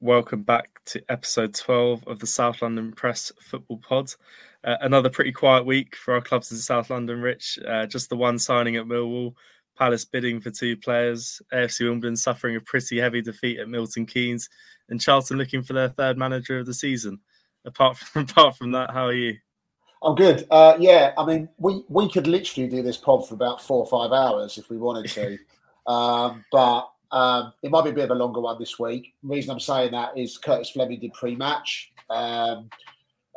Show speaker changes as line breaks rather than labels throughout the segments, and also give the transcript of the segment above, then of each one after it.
welcome back to episode 12 of the South London Press Football Pod. Uh, another pretty quiet week for our clubs in South London, Rich. Uh, just the one signing at Millwall, Palace bidding for two players, AFC Wimbledon suffering a pretty heavy defeat at Milton Keynes, and Charlton looking for their third manager of the season. Apart from apart from that, how are you?
I'm good. Uh, yeah, I mean, we we could literally do this pod for about four or five hours if we wanted to, um, but um, it might be a bit of a longer one this week. The reason I'm saying that is Curtis Fleming did pre-match. Um,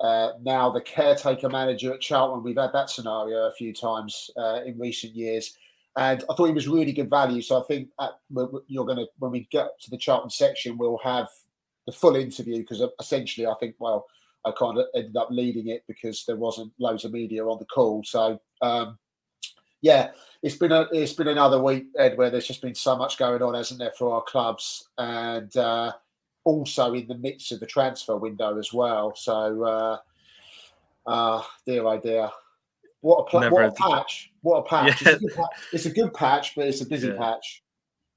uh, now the caretaker manager at Charlton, we've had that scenario a few times uh, in recent years, and I thought he was really good value. So I think at, you're going to when we get to the Charlton section, we'll have the full interview because essentially I think well I kind of ended up leading it because there wasn't loads of media on the call. So um, yeah, it's been a it's been another week, Ed, where there's just been so much going on, hasn't there, for our clubs, and uh, also in the midst of the transfer window as well. So, uh, uh, dear oh dear, what a, pl- what a patch! What a patch! Yeah. It's, a good, it's, a good patch, but it's a busy yeah. patch.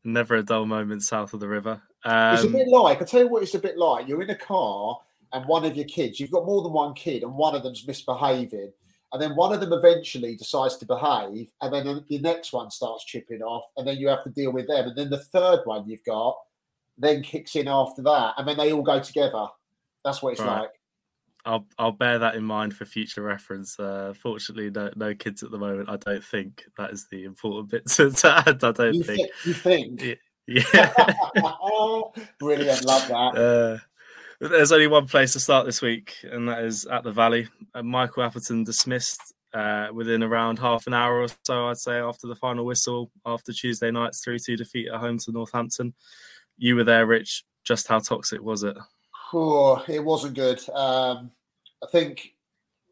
Never a dull moment south of the river. Um,
it's a um, bit like I tell you what, it's a bit like you're in a car and one of your kids, you've got more than one kid, and one of them's misbehaving and then one of them eventually decides to behave, and then the next one starts chipping off, and then you have to deal with them, and then the third one you've got then kicks in after that, and then they all go together. That's what it's right. like.
I'll I'll bear that in mind for future reference. Uh, fortunately, no no kids at the moment. I don't think that is the important bit to, to add. I don't
you
think. Th-
you think?
Yeah. yeah.
Brilliant. Love that.
Uh, there's only one place to start this week, and that is at the Valley. Uh, Michael Appleton dismissed uh, within around half an hour or so, I'd say, after the final whistle after Tuesday night's 3 2 defeat at home to Northampton. You were there, Rich. Just how toxic was it?
Oh, it wasn't good. Um, I think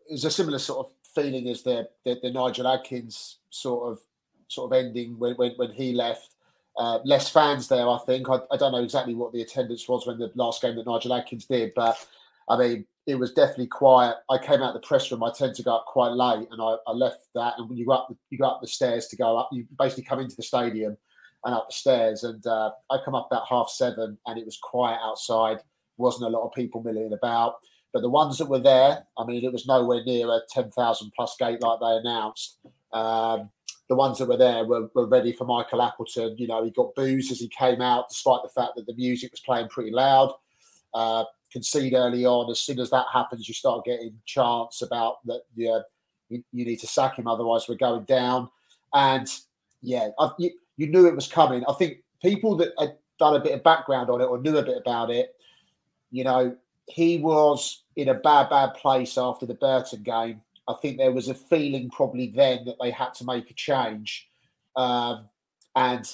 it was a similar sort of feeling as the, the, the Nigel Adkins sort of sort of ending when, when, when he left. Uh, less fans there, I think. I, I, don't know exactly what the attendance was when the last game that Nigel Adkins did, but I mean, it was definitely quiet. I came out the press room. I tend to go up quite late, and I, I left that. And when you go up, you go up the stairs to go up. You basically come into the stadium and up the stairs. And uh, I come up about half seven, and it was quiet outside. wasn't a lot of people milling about. But the ones that were there, I mean, it was nowhere near a ten thousand plus gate like they announced. Um, the ones that were there were, were ready for Michael Appleton. You know, he got boos as he came out, despite the fact that the music was playing pretty loud. Uh, concede early on. As soon as that happens, you start getting chants about that. Yeah, you, you need to sack him, otherwise we're going down. And yeah, I, you, you knew it was coming. I think people that had done a bit of background on it or knew a bit about it, you know, he was in a bad, bad place after the Burton game I think there was a feeling probably then that they had to make a change. Um, and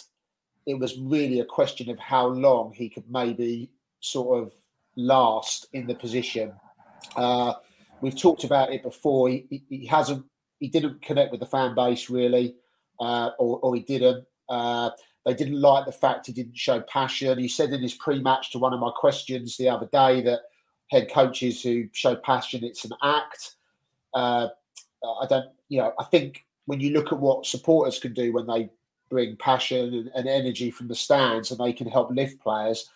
it was really a question of how long he could maybe sort of last in the position. Uh, we've talked about it before. He, he, hasn't, he didn't connect with the fan base really, uh, or, or, he didn't. Uh, they didn't like the fact he didn't show passion. He said in his pre-match to one of my questions the other day that head coaches who show passion, it's an act. Uh, I don't, you know, I think when you look at what supporters can do when they bring passion and, and, energy from the stands and they can help lift players,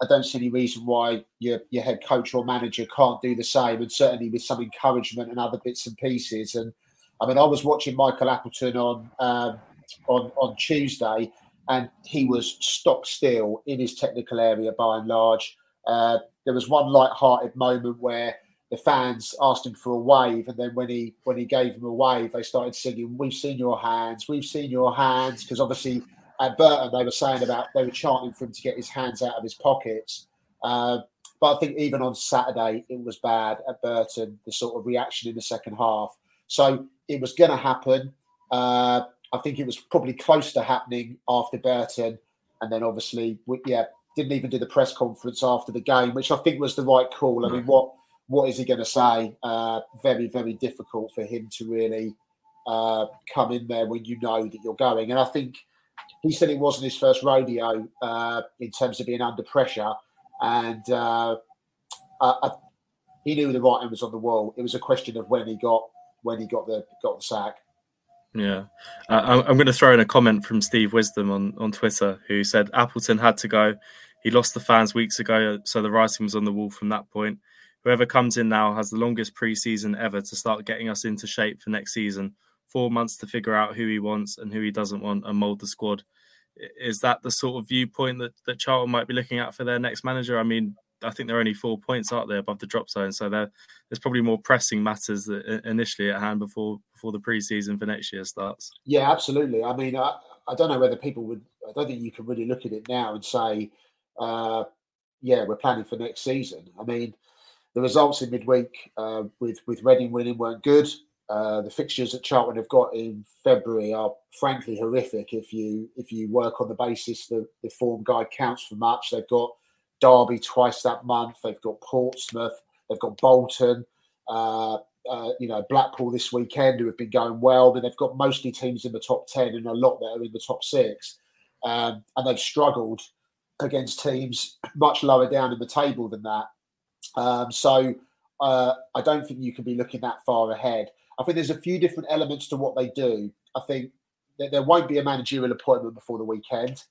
I don't see any reason why your, your head coach or manager can't do the same. And certainly with some encouragement and other bits and pieces. And I mean, I was watching Michael Appleton on um, on on Tuesday, and he was stock still in his technical area by and large. Uh, there was one light-hearted moment where the fans asked him for a wave, and then when he when he gave them a wave, they started singing, "We've seen your hands, we've seen your hands," because obviously at Burton they were saying about they were chanting for him to get his hands out of his pockets. Uh, but I think even on Saturday it was bad at Burton, the sort of reaction in the second half. So it was going to happen. Uh, I think it was probably close to happening after Burton, and then obviously, yeah, didn't even do the press conference after the game, which I think was the right call. I mean, what what is he going to say? Uh, very, very difficult for him to really uh, come in there when you know that you're going. And I think he said it wasn't his first rodeo uh, in terms of being under pressure, and uh, I, he knew the writing was on the wall. It was a question of when he got when he got the got the sack.
Yeah, uh, I'm going to throw in a comment from Steve Wisdom on on Twitter, who said Appleton had to go. He lost the fans weeks ago, so the writing was on the wall from that point. Whoever comes in now has the longest preseason ever to start getting us into shape for next season. Four months to figure out who he wants and who he doesn't want and mould the squad. Is that the sort of viewpoint that, that Charlton might be looking at for their next manager? I mean, I think they're only four points, aren't they, above the drop zone? So there's probably more pressing matters that initially at hand before before the preseason for next year starts.
Yeah, absolutely. I mean, I, I don't know whether people would. I don't think you can really look at it now and say, uh, yeah, we're planning for next season. I mean, the results in midweek uh, with with Reading winning weren't good. Uh, the fixtures that Charlton have got in February are frankly horrific. If you if you work on the basis that the form guide counts for much, they've got Derby twice that month. They've got Portsmouth. They've got Bolton. Uh, uh, you know Blackpool this weekend, who have been going well, but they've got mostly teams in the top ten and a lot that are in the top six, um, and they've struggled against teams much lower down in the table than that. Um, so uh, I don't think you can be looking that far ahead. I think there's a few different elements to what they do. I think that there won't be a managerial appointment before the weekend.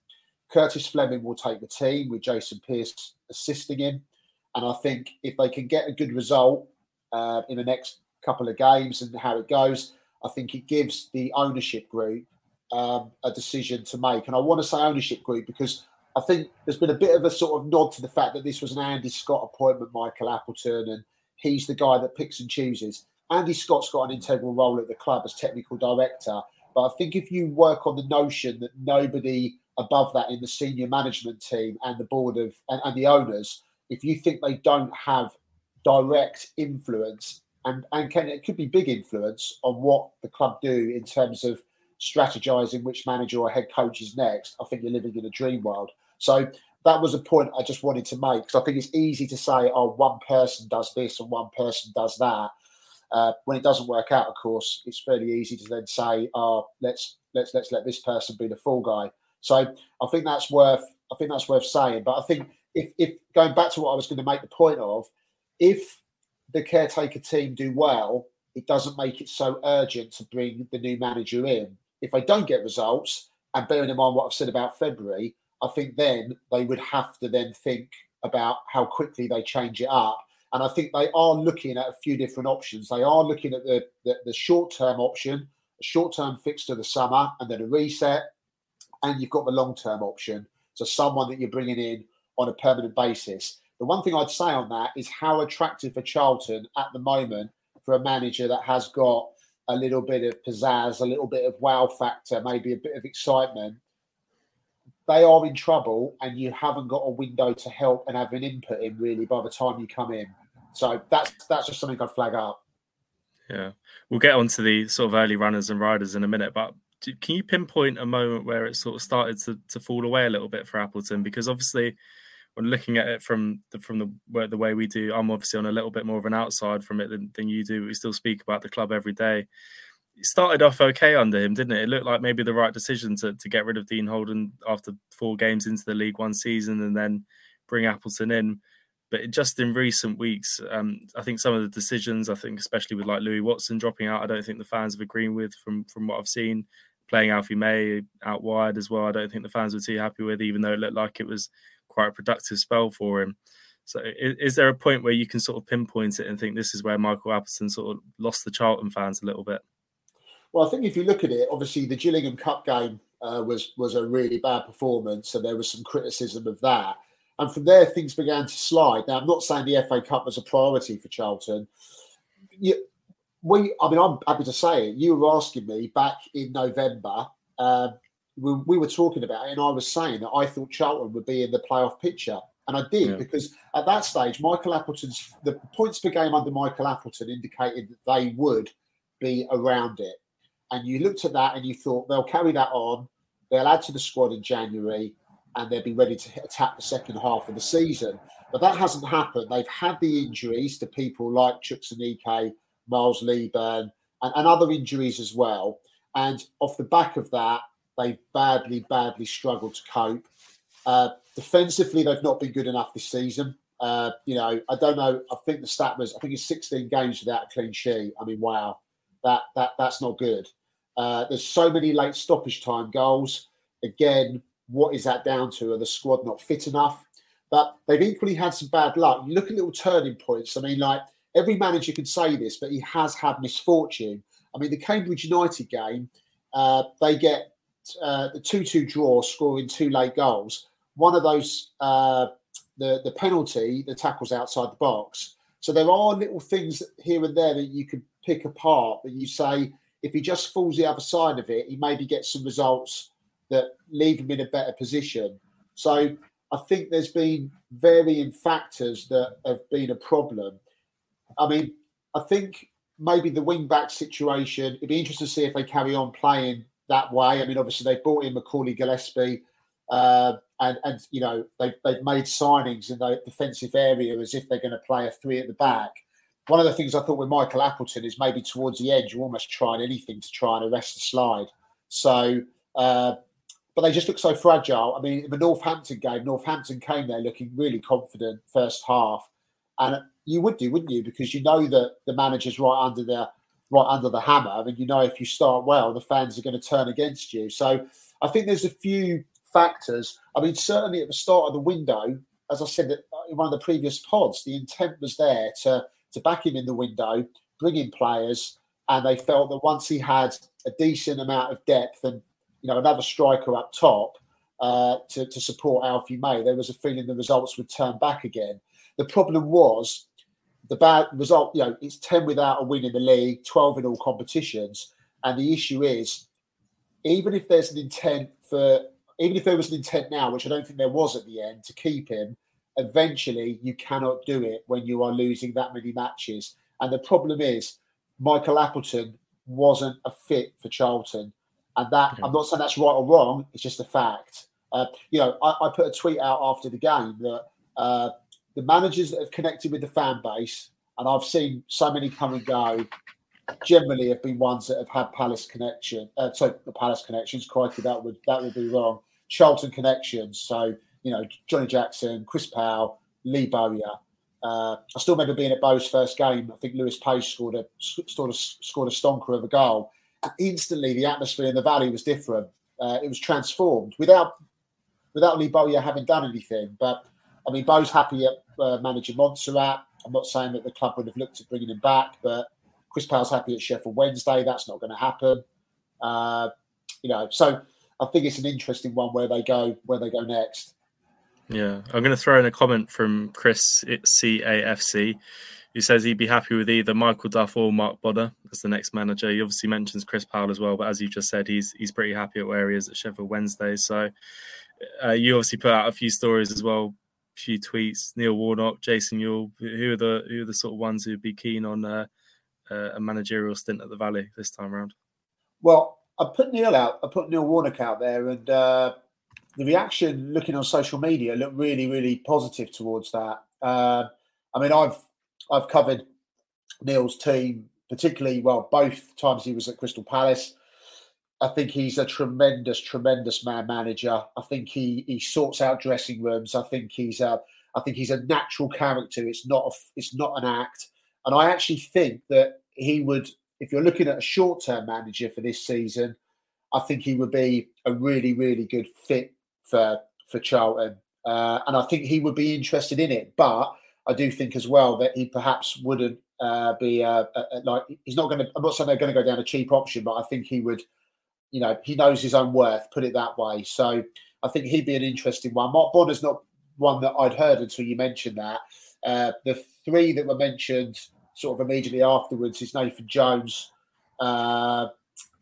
Curtis Fleming will take the team with Jason Pearce assisting him. And I think if they can get a good result uh, in the next couple of games and how it goes, I think it gives the ownership group um, a decision to make. And I want to say ownership group because I think there's been a bit of a sort of nod to the fact that this was an Andy Scott appointment, Michael Appleton, and he's the guy that picks and chooses. Andy Scott's got an integral role at the club as technical director. But I think if you work on the notion that nobody above that in the senior management team and the board of and, and the owners, if you think they don't have direct influence and and can it could be big influence on what the club do in terms of strategizing which manager or head coach is next, I think you're living in a dream world. So that was a point I just wanted to make because I think it's easy to say, oh, one person does this and one person does that. Uh, when it doesn't work out, of course, it's fairly easy to then say, oh, let's let's let's let this person be the full guy. So I think that's worth I think that's worth saying. But I think if if going back to what I was going to make the point of, if the caretaker team do well, it doesn't make it so urgent to bring the new manager in. If they don't get results, and bearing in mind what I've said about February, I think then they would have to then think about how quickly they change it up. And I think they are looking at a few different options. They are looking at the, the, the short term option, a short term fix to the summer, and then a reset. And you've got the long term option. So someone that you're bringing in on a permanent basis. The one thing I'd say on that is how attractive for Charlton at the moment for a manager that has got a little bit of pizzazz, a little bit of wow factor, maybe a bit of excitement they are in trouble and you haven't got a window to help and have an input in really by the time you come in. So that's that's just something I'd flag up.
Yeah, we'll get on to the sort of early runners and riders in a minute, but can you pinpoint a moment where it sort of started to, to fall away a little bit for Appleton? Because obviously, when looking at it from the from the the way we do, I'm obviously on a little bit more of an outside from it than, than you do. We still speak about the club every day started off okay under him, didn't it? It looked like maybe the right decision to, to get rid of Dean Holden after four games into the League One season and then bring Appleton in. But just in recent weeks, um, I think some of the decisions, I think especially with like Louie Watson dropping out, I don't think the fans have agreed with from from what I've seen. Playing Alfie May out wide as well, I don't think the fans were too happy with, even though it looked like it was quite a productive spell for him. So, is, is, there a point where you can sort of pinpoint it and think this is where Michael Appleton sort of lost the Charlton fans a little bit?
Well, I think if you look at it, obviously the Gillingham Cup game uh, was was a really bad performance, and there was some criticism of that. And from there, things began to slide. Now, I'm not saying the FA Cup was a priority for Charlton. You, we, I mean, I'm happy to say it. You were asking me back in November. Uh, we, we, were talking about it, and I was saying that I thought Charlton would be in the playoff picture, and I did yeah. because at that stage, Michael Appleton's the points per game under Michael Appleton indicated that they would be around it and you looked at that and you thought they'll carry that on, they'll add to the squad in January, and they'll be ready to attack the second half of the season. But that hasn't happened. They've had the injuries to people like Chukwuemeka, Miles Leaburn, and, and other injuries as well. And off the back of that, they've badly, badly struggled to cope. Uh, defensively, they've not been good enough this season. Uh, you know, I don't know. I think the stat was, I think it's 16 games without a clean sheet. I mean, wow, that that that's not good. Uh, there's so many late stoppage time goals. Again, what is that down to? Are the squad not fit enough? But they've equally had some bad luck. You look at little turning points. I mean, like every manager can say this, but he has had misfortune. I mean, the Cambridge United game, uh, they get uh, the 2 2 draw, scoring two late goals. One of those, uh, the, the penalty, the tackles outside the box. So there are little things here and there that you could pick apart that you say, if he just falls the other side of it, he maybe gets some results that leave him in a better position. So I think there's been varying factors that have been a problem. I mean, I think maybe the wing back situation, it'd be interesting to see if they carry on playing that way. I mean, obviously they brought in Macaulay Gillesphey, uh, and and you know they've they've made signings in the defensive area as if they're going to play a three at the back. One of the things I thought with Michael Appleton is maybe towards the edge, you're almost trying anything to try and arrest the slide. So, uh, but they just look so fragile. I mean, in the Northampton game, Northampton came there looking really confident first half, and you would do, wouldn't you? Because you know that the manager's right under the right under the hammer, I mean, you know if you start well, the fans are going to turn against you. So I think there's a few factors. I mean, certainly at the start of the window, as I said in one of the previous pods, the intent was there to to back him in the window, bring in players, and they felt that once he had a decent amount of depth and you know another striker up top uh, to to support Alfie May, there was a feeling the results would turn back again. The problem was the bad result, you know, it's 10 without a win in the league, 12 in all competitions. And the issue is, even if there's an intent for, even if there was an intent now, which I don't think there was at the end, to keep him, eventually you cannot do it when you are losing that many matches. And the problem is, Michael Appleton wasn't a fit for Charlton. And that, I'm not saying that's right or wrong, it's just a fact. Uh, you know, I, I, put a tweet out after the game that uh, the managers that have connected with the fan base, and I've seen so many come and go, generally have been ones that have had Palace connection. Uh, sorry, the Palace connections. Crikey, that would that would be wrong. Charlton connections. So you know, Johnny Jackson, Chris Powell, Lee Bowyer. Uh, I still remember being at Bow's first game. I think Lewis Page scored a scored a, scored a stonker of a goal. And instantly, the atmosphere in the valley was different. Uh, it was transformed without without Lee Bowyer having done anything. But I mean, Bow's happy at uh, managing Montserrat. I'm not saying that the club would have looked at bringing him back, but Chris Powell's happy at Sheffield Wednesday. That's not going to happen. Uh, you know, so I think it's an interesting one where they go where they go next.
Yeah, I'm going to throw in a comment from Chris CAFC, who says he'd be happy with either Michael Duff or Mark Bonner as the next manager. He obviously mentions Chris Powell as well, but as you just said, he's he's pretty happy at where he is at Sheffield Wednesday. So uh, you obviously put out a few stories as well a few tweets. Neil Warnock, Jason Euell, who are the who are the sort of ones who'd be keen on uh, uh, a managerial stint at the Valley this time around?
Well, I put Neil out. I put Neil Warnock out there, and uh, the reaction looking on social media looked really, really positive towards that. Uh, I mean, I've I've covered Neil's team particularly well both times he was at Crystal Palace. I think he's a tremendous, tremendous man manager. I think he he sorts out dressing rooms. I think he's a I think he's a natural character. It's not a it's not an act. And I actually think that he would, if you're looking at a short term manager for this season, I think he would be a really, really good fit for for Charlton. Uh, and I think he would be interested in it. But I do think as well that he perhaps wouldn't uh, be uh, like he's not going to. I'm not saying they're going to go down a cheap option, but I think he would you know, he knows his own worth, put it that way. So I think he'd be an interesting one. Mark Bonner's not one that I'd heard until you mentioned that. Uh, the three that were mentioned sort of immediately afterwards is Nathan Jones, uh,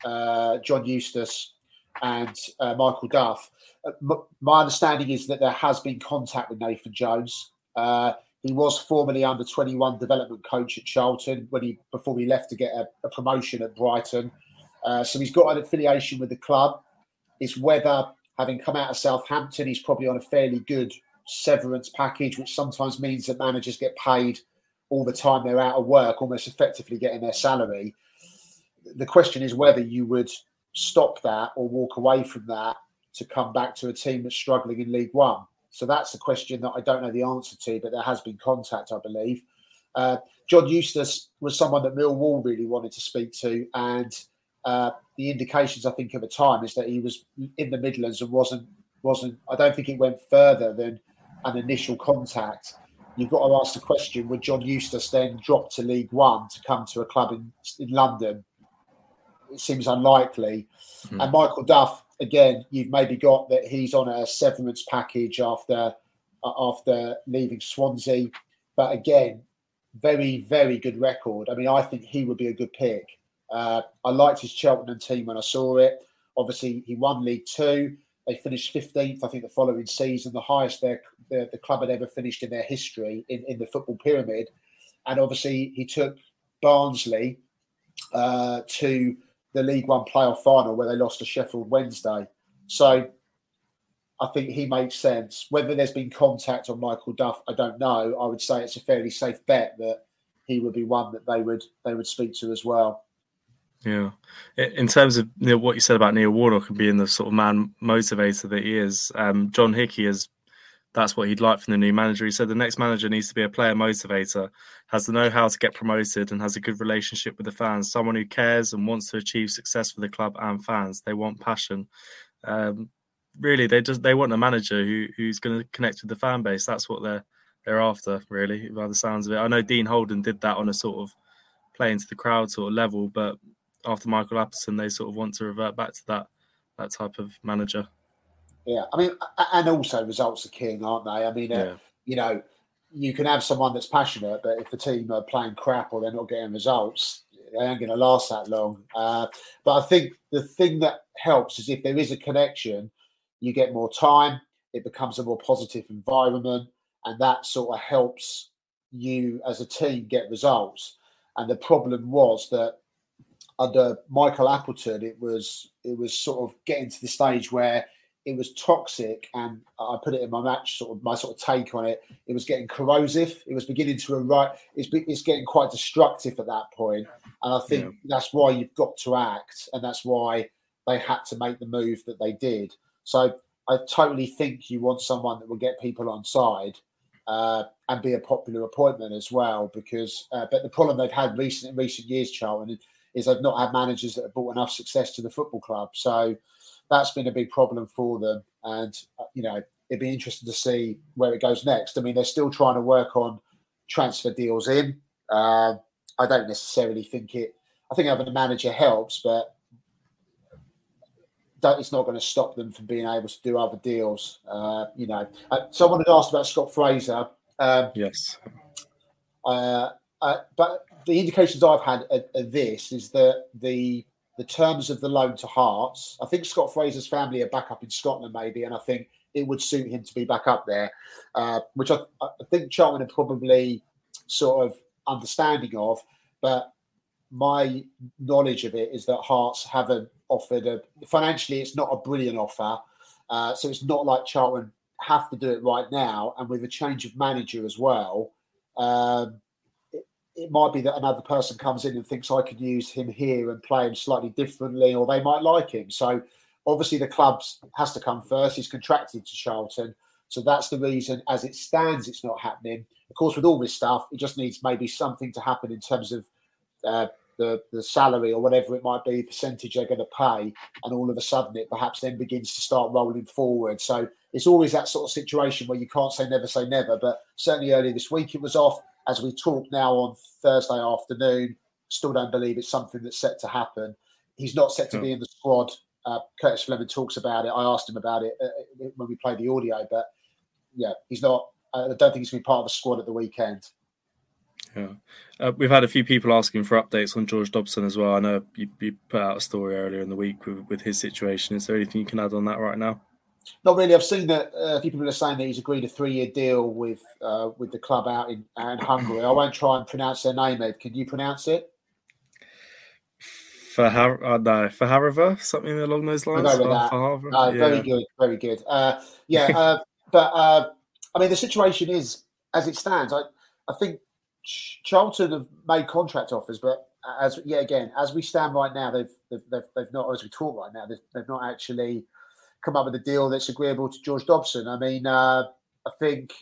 uh, John Eustace, and uh, Michael Duff. Uh, my understanding is that there has been contact with Nathan Jones. Uh, he was formerly under 21 development coach at Charlton when he before he left to get a, a promotion at Brighton. Uh, so he's got an affiliation with the club. It's whether having come out of Southampton, he's probably on a fairly good severance package, which sometimes means that managers get paid all the time they're out of work, almost effectively getting their salary. The question is whether you would stop that or walk away from that to come back to a team that's struggling in League One. So that's a question that I don't know the answer to, but there has been contact, I believe. Uh, John Eustace was someone that Millwall really wanted to speak to, and uh, the indications I think at the time is that he was in the Midlands and wasn't wasn't. I don't think it went further than an initial contact. You've got to ask the question: Would John Eustace then drop to League One to come to a club in, in London? It seems unlikely. Mm. And Michael Duff, again, you've maybe got that he's on a severance package after uh, after leaving Swansea, but again, very very good record. I mean, I think he would be a good pick. Uh, I liked his Cheltenham team when I saw it. Obviously, he won League Two. They finished 15th, I think, the following season, the highest their, the, the club had ever finished in their history in, in the football pyramid. And obviously, he took Barnsley uh, to the League One playoff final where they lost to Sheffield Wednesday. So I think he makes sense. Whether there's been contact on Michael Duff, I don't know. I would say it's a fairly safe bet that he would be one that they would they would speak to as well.
Yeah, in terms of you know, what you said about Neil Warnock and being the sort of man motivator that he is, um, John Hickey is that's what he'd like from the new manager. He said the next manager needs to be a player motivator, has the know how to get promoted, and has a good relationship with the fans. Someone who cares and wants to achieve success for the club and fans. They want passion. Um, really, they just they want a manager who who's going to connect with the fan base. That's what they're they're after, really, by the sounds of it. I know Dean Holden did that on a sort of playing to the crowd sort of level, but after Michael Appleton, they sort of want to revert back to that that type of manager.
Yeah, I mean, and also results are king, aren't they? I mean, uh, yeah. you know, you can have someone that's passionate, but if the team are playing crap or they're not getting results, they ain't going to last that long. Uh, but I think the thing that helps is if there is a connection, you get more time. It becomes a more positive environment, and that sort of helps you as a team get results. And the problem was that under Michael Appleton, it was it was sort of getting to the stage where it was toxic, and I put it in my match sort of my sort of take on it. It was getting corrosive. It was beginning to erupt. It's it's getting quite destructive at that point, and I think yeah. that's why you've got to act, and that's why they had to make the move that they did. So I totally think you want someone that will get people on side. Uh, and be a popular appointment as well, because uh, but the problem they've had recent in recent years, Charlton, is they've not had managers that have brought enough success to the football club. So that's been a big problem for them. And, uh, you know, it'd be interesting to see where it goes next. I mean, they're still trying to work on transfer deals in. Uh, I don't necessarily think it, I think having a manager helps, but it's not going to stop them from being able to do other deals. Uh, you know, uh, someone had asked about Scott Fraser.
Um, yes.
Uh, uh, but the indications I've had of, this is that the the terms of the loan to Hearts. I think Scott Fraser's family are back up in Scotland, maybe, and I think it would suit him to be back up there, uh, which I, I think Charlton are probably sort of understanding of. But my knowledge of it is that Hearts haven't offered a financially. It's not a brilliant offer, uh, so it's not like Charlton have to do it right now. And with a change of manager as well, um, it might be that another person comes in and thinks I could use him here and play him slightly differently, or they might like him. So obviously the club has to come first. He's contracted to Charlton. So that's the reason, as it stands, it's not happening. Of course, with all this stuff, it just needs maybe something to happen in terms of uh, the the salary or whatever it might be, percentage they're going to pay, and all of a sudden it perhaps then begins to start rolling forward. So it's always that sort of situation where you can't say never say never. But certainly earlier this week it was off as we talk now on Thursday afternoon, still don't believe it's something that's set to happen. He's not set to be in the squad. Uh, Curtis Fleming talks about it. I asked him about it uh, when we played the audio, but yeah, he's not. I don't think he's going to be part of the squad at the weekend.
Yeah, uh, we've had a few people asking for updates on George Dobson as well. I know you, you put out a story earlier in the week with, with his situation. Is there anything you can add on that right now?
Not really. I've seen that uh, a few people are saying that he's agreed a three-year deal with uh, with the club out in, in Hungary. I won't try and pronounce their name, Ed. Can you pronounce it?
For Har- uh, no, for something along those lines.
I know that.
For
no, yeah. very good, very good. Uh, yeah, uh, but uh, I mean, the situation is as it stands. I, I think Charlton have made contract offers, but as yet again, as we stand right now, they've they've, they've, they've not, as we talk right now, they've, they've, not actually come up with a deal that's agreeable to George Dobson. I mean, uh, I think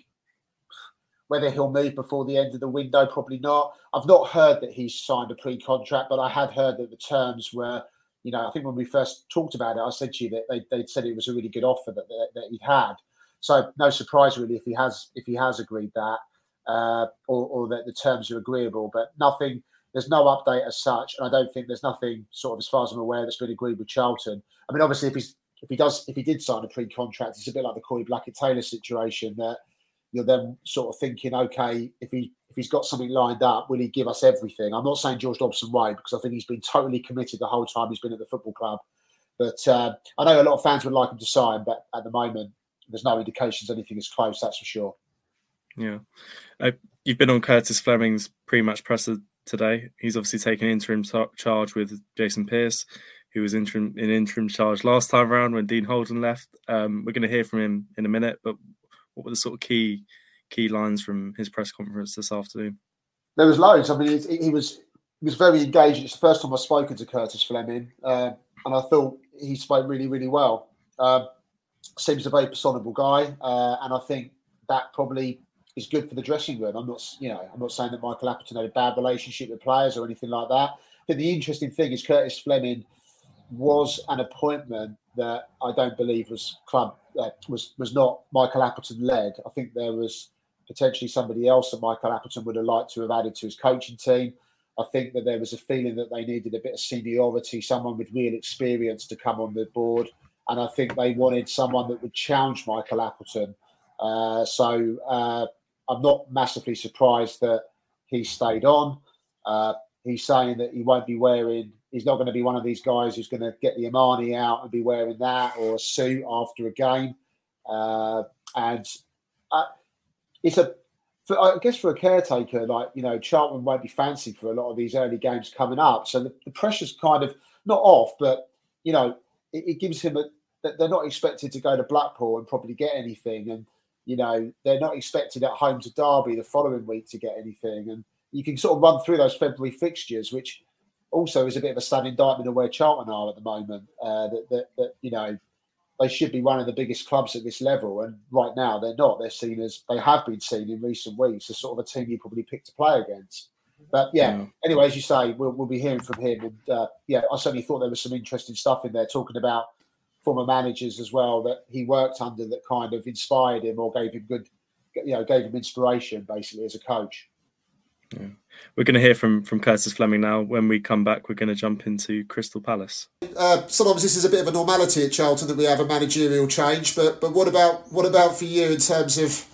whether he'll move before the end of the window, probably not. I've not heard that he's signed a pre-contract, but I had heard that the terms were, you know, I think when we first talked about it, I said to you that they they said it was a really good offer that that, that he had. So no surprise really if he has if he has agreed that uh, or, or that the terms are agreeable, but nothing. There's no update as such, and I don't think there's nothing sort of as far as I'm aware that's been agreed with Charlton. I mean, obviously, if he's if he does if he did sign a pre-contract, it's a bit like the Corey Blackett Taylor situation that you're then sort of thinking, okay, if he if he's got something lined up, will he give us everything? I'm not saying George Dobson won't because I think he's been totally committed the whole time he's been at the football club. But uh, I know a lot of fans would like him to sign, but at the moment, there's no indications anything is close. That's for sure.
Yeah, uh, you've been on Curtis Fleming's pre-match presser today. He's obviously taken interim charge with Jason Pearce, who was interim in interim charge last time around when Dean Holden left. Um, we're going to hear from him in a minute, but what were the sort of key key lines from his press conference this afternoon?
There was loads. I mean, he, he was he was very engaged. It's the first time I've spoken to Curtis Fleming, uh, and I thought he spoke really, really well. Uh, seems a very personable guy, uh, and I think that probably is good for the dressing room. I'm not, you know, I'm not saying that Michael Appleton had a bad relationship with players or anything like that. But the interesting thing is Curtis Fleming was an appointment that I don't believe was club uh, was was not Michael Appleton led. I think there was potentially somebody else that Michael Appleton would have liked to have added to his coaching team. I think that there was a feeling that they needed a bit of seniority, someone with real experience to come on the board, and I think they wanted someone that would challenge Michael Appleton. Uh, so uh, I'm not massively surprised that he stayed on. Uh, he's saying that he won't be wearing. He's not going to be one of these guys who's going to get the Armani out and be wearing that or a suit after a game. Uh, and uh, it's a, for, I guess, for a caretaker like you know, Charlton won't be fancy for a lot of these early games coming up. So the, the pressure's kind of not off, but you know, it, it gives him a. They're not expected to go to Blackpool and probably get anything, and you know, they're not expected at home to Derby the following week to get anything. And you can sort of run through those February fixtures, which also is a bit of a sad indictment of where Charlton are at the moment. Uh, that, that, that, you know, they should be one of the biggest clubs at this level. And right now they're not. They're seen as, they have been seen in recent weeks as sort of a team you probably pick to play against. But yeah, yeah. anyway, as you say, we'll, we'll be hearing from him. And uh, yeah, I certainly thought there was some interesting stuff in there talking about former managers as well that he worked under that kind of inspired him or gave him good, you know, gave him inspiration basically as a coach.
Yeah. We're going to hear from from Curtis Fleming now. When we come back, we're going to jump into Crystal Palace.
Uh, sometimes this is a bit of a normality at Charlton that we have a managerial change, but but what about what about for you in terms of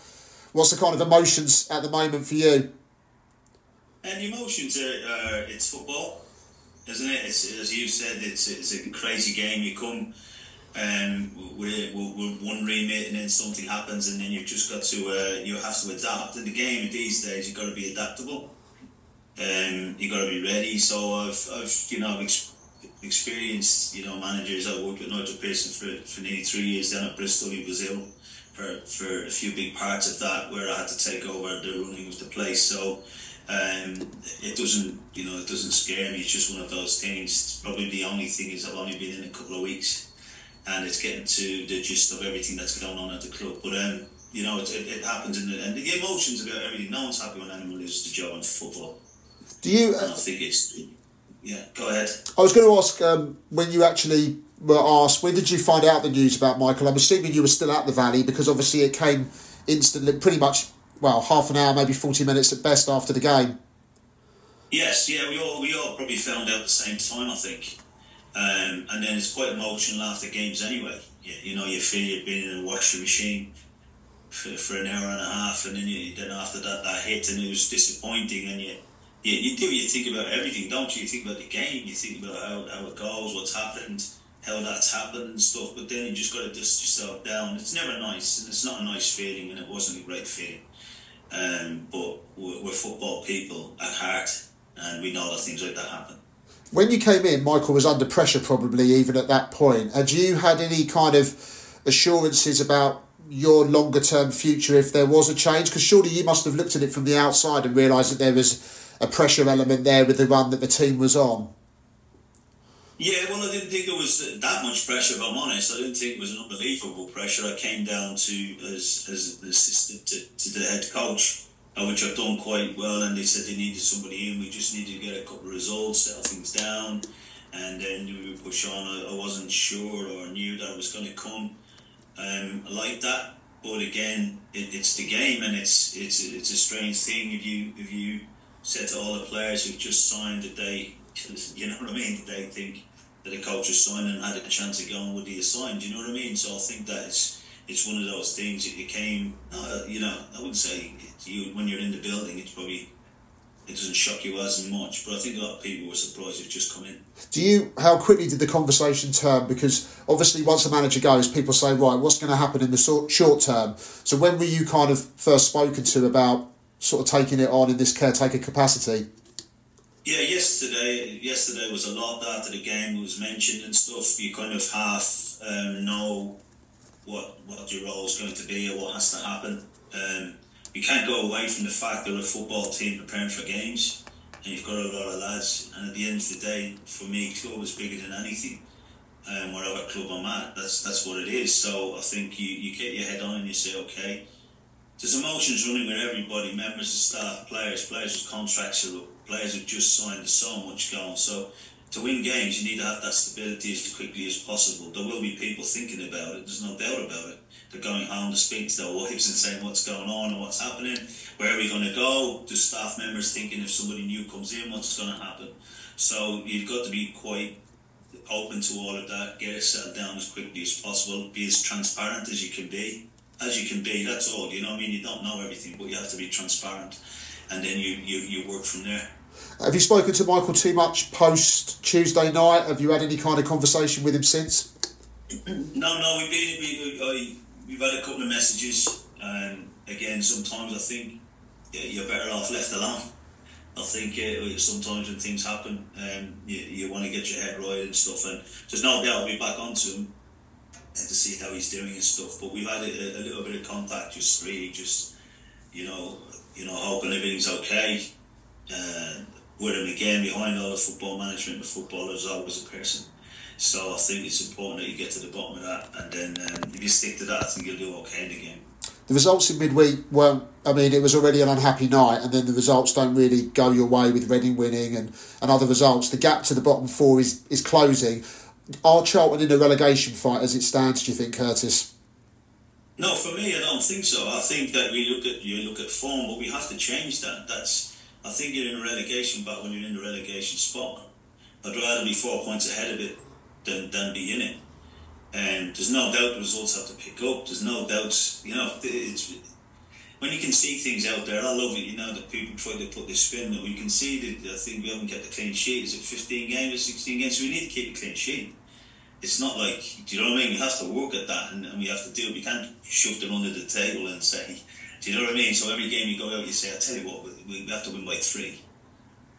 what's the kind of emotions at the moment for you?
And the emotions are, uh, it's football, isn't it? It's, as you said, it's it's a crazy game. You come um, we're, we're, one remit and then something happens and then you've just got to uh, you have to adapt. In the game these days you've got to be adaptable. Um, you've got to be ready. So I've, I've you know ex- experienced you know managers. I worked with Nigel Pearson for, for nearly three years down at Bristol he was ill for, for a few big parts of that where I had to take over the running of the place. So um, it doesn't you know it doesn't scare me. It's just one of those things. Probably the only thing is I've only been in a couple of weeks and it's getting to the gist of everything that's going on at the club. But um, you know, it, it, it happens, in the, and the emotions about everything. No one's happy when anyone loses the job in football.
Do you?
Uh, I think it's. Yeah, go ahead.
I was going to ask um, when you actually were asked, when did you find out the news about Michael? I'm assuming you were still at the Valley because obviously it came instantly, pretty much, well, half an hour, maybe 40 minutes at best after the game.
Yes, yeah, we all we all probably found out at the same time, I think. Um, and then it's quite emotional after games anyway. You, you know, you feel you've been in a washing machine for, for an hour and a half, and then you, then after that that hit, and it was disappointing, and you. You, you do you think about everything, don't you? You think about the game, you think about how, how it goes, what's happened, how that's happened and stuff, but then you just got to dust yourself down. It's never nice, and it's not a nice feeling, and it wasn't a great feeling. Um, but we're, we're football people at heart, and we know that things like that happen
When you came in, Michael was under pressure probably even at that point. Had you had any kind of assurances about your longer term future if there was a change? Because surely you must have looked at it from the outside and realised that there was a pressure element there with the run that the team was on.
Yeah, well, I didn't think there was that much pressure. If I'm honest, I didn't think it was an unbelievable pressure. I came down to as as an assistant to, to the head coach, which I've done quite well. And they said they needed somebody in. We just needed to get a couple of results, settle things down, and then we would push on. I, I wasn't sure or knew that it was going to come um, like that. But again, it, it's the game, and it's it's it's a strange thing if you if you said to all the players who've just signed that they, you know what I mean, they think that a coach has signed and had a chance of going, would he have signed? You know what I mean? So I think that it's it's one of those things that you came, uh, you know, I wouldn't say you when you're in the building, it's probably it doesn't shock you as much. But I think a lot of people were surprised it's just come in.
Do you? How quickly did the conversation turn? Because obviously, once a manager goes, people say, right, what's going to happen in the short, short term? So when were you kind of first spoken to about sort of taking it on in this caretaker capacity?
Yeah, yesterday. Yesterday was a lot after the game was mentioned and stuff. You kind of half um, know what what your role is going to be or what has to happen. Um, you can't go away from the fact that a football team preparing for games, and you've got a lot of lads. And at the end of the day, for me, club is bigger than anything. Um, whatever club I'm at, that's that's what it is. So I think you, you get your head on and you say, okay, there's emotions running with everybody, members of staff, players, players with contracts players who've just signed, there's so much going. So to win games, you need to have that stability as quickly as possible. There will be people thinking about it, there's no doubt about it. They're going home to speak to their wives and saying what's going on and what's happening, where are we going to go? Do staff members thinking if somebody new comes in, what's going to happen? So you've got to be quite open to all of that, get it settled down as quickly as possible, be as transparent as you can be. As you can be, that's all. You know I mean? You don't know everything, but you have to be transparent. And then you, you, you work from there.
Have you spoken to Michael too much post Tuesday night? Have you had any kind of conversation with him since?
no, no, we've been, we, I, we've had a couple of messages, and again, sometimes I think you're better off left alone. I think uh, sometimes when things happen, um, you, you want to get your head right and stuff, and there's no doubt I'll be back onto him and to see how he's doing and stuff. But we've had a, a little bit of contact, just really, just you know, you know, hoping everything's okay. Uh, with him again behind all the football management, the footballer is always a person. So I think it's important that you get to the bottom of that, and then um, if you stick to that, I think you'll do okay in the game.
The results in midweek weren't. I mean, it was already an unhappy night, and then the results don't really go your way with Reading winning and, and other results. The gap to the bottom four is is closing. Are Charlton in a relegation fight as it stands? Do you think, Curtis?
No, for me, I don't think so. I think that we look at you look at form, but we have to change that. That's I think you're in a relegation battle when you're in the relegation spot. I'd rather be four points ahead of it than, than be in it. And there's no doubt the results have to pick up. There's no doubt, you know, it's when you can see things out there. I love it, you know, that people try to put this spin that we can see that I think we haven't kept the clean sheet. Is it 15 games or 16 games? So we need to keep a clean sheet. It's not like, do you know what I mean? We have to work at that and, and we have to do it. We can't shove them under the table and say, do you know what I mean? So every game you go out, you say, I tell you what, we, we have to win by three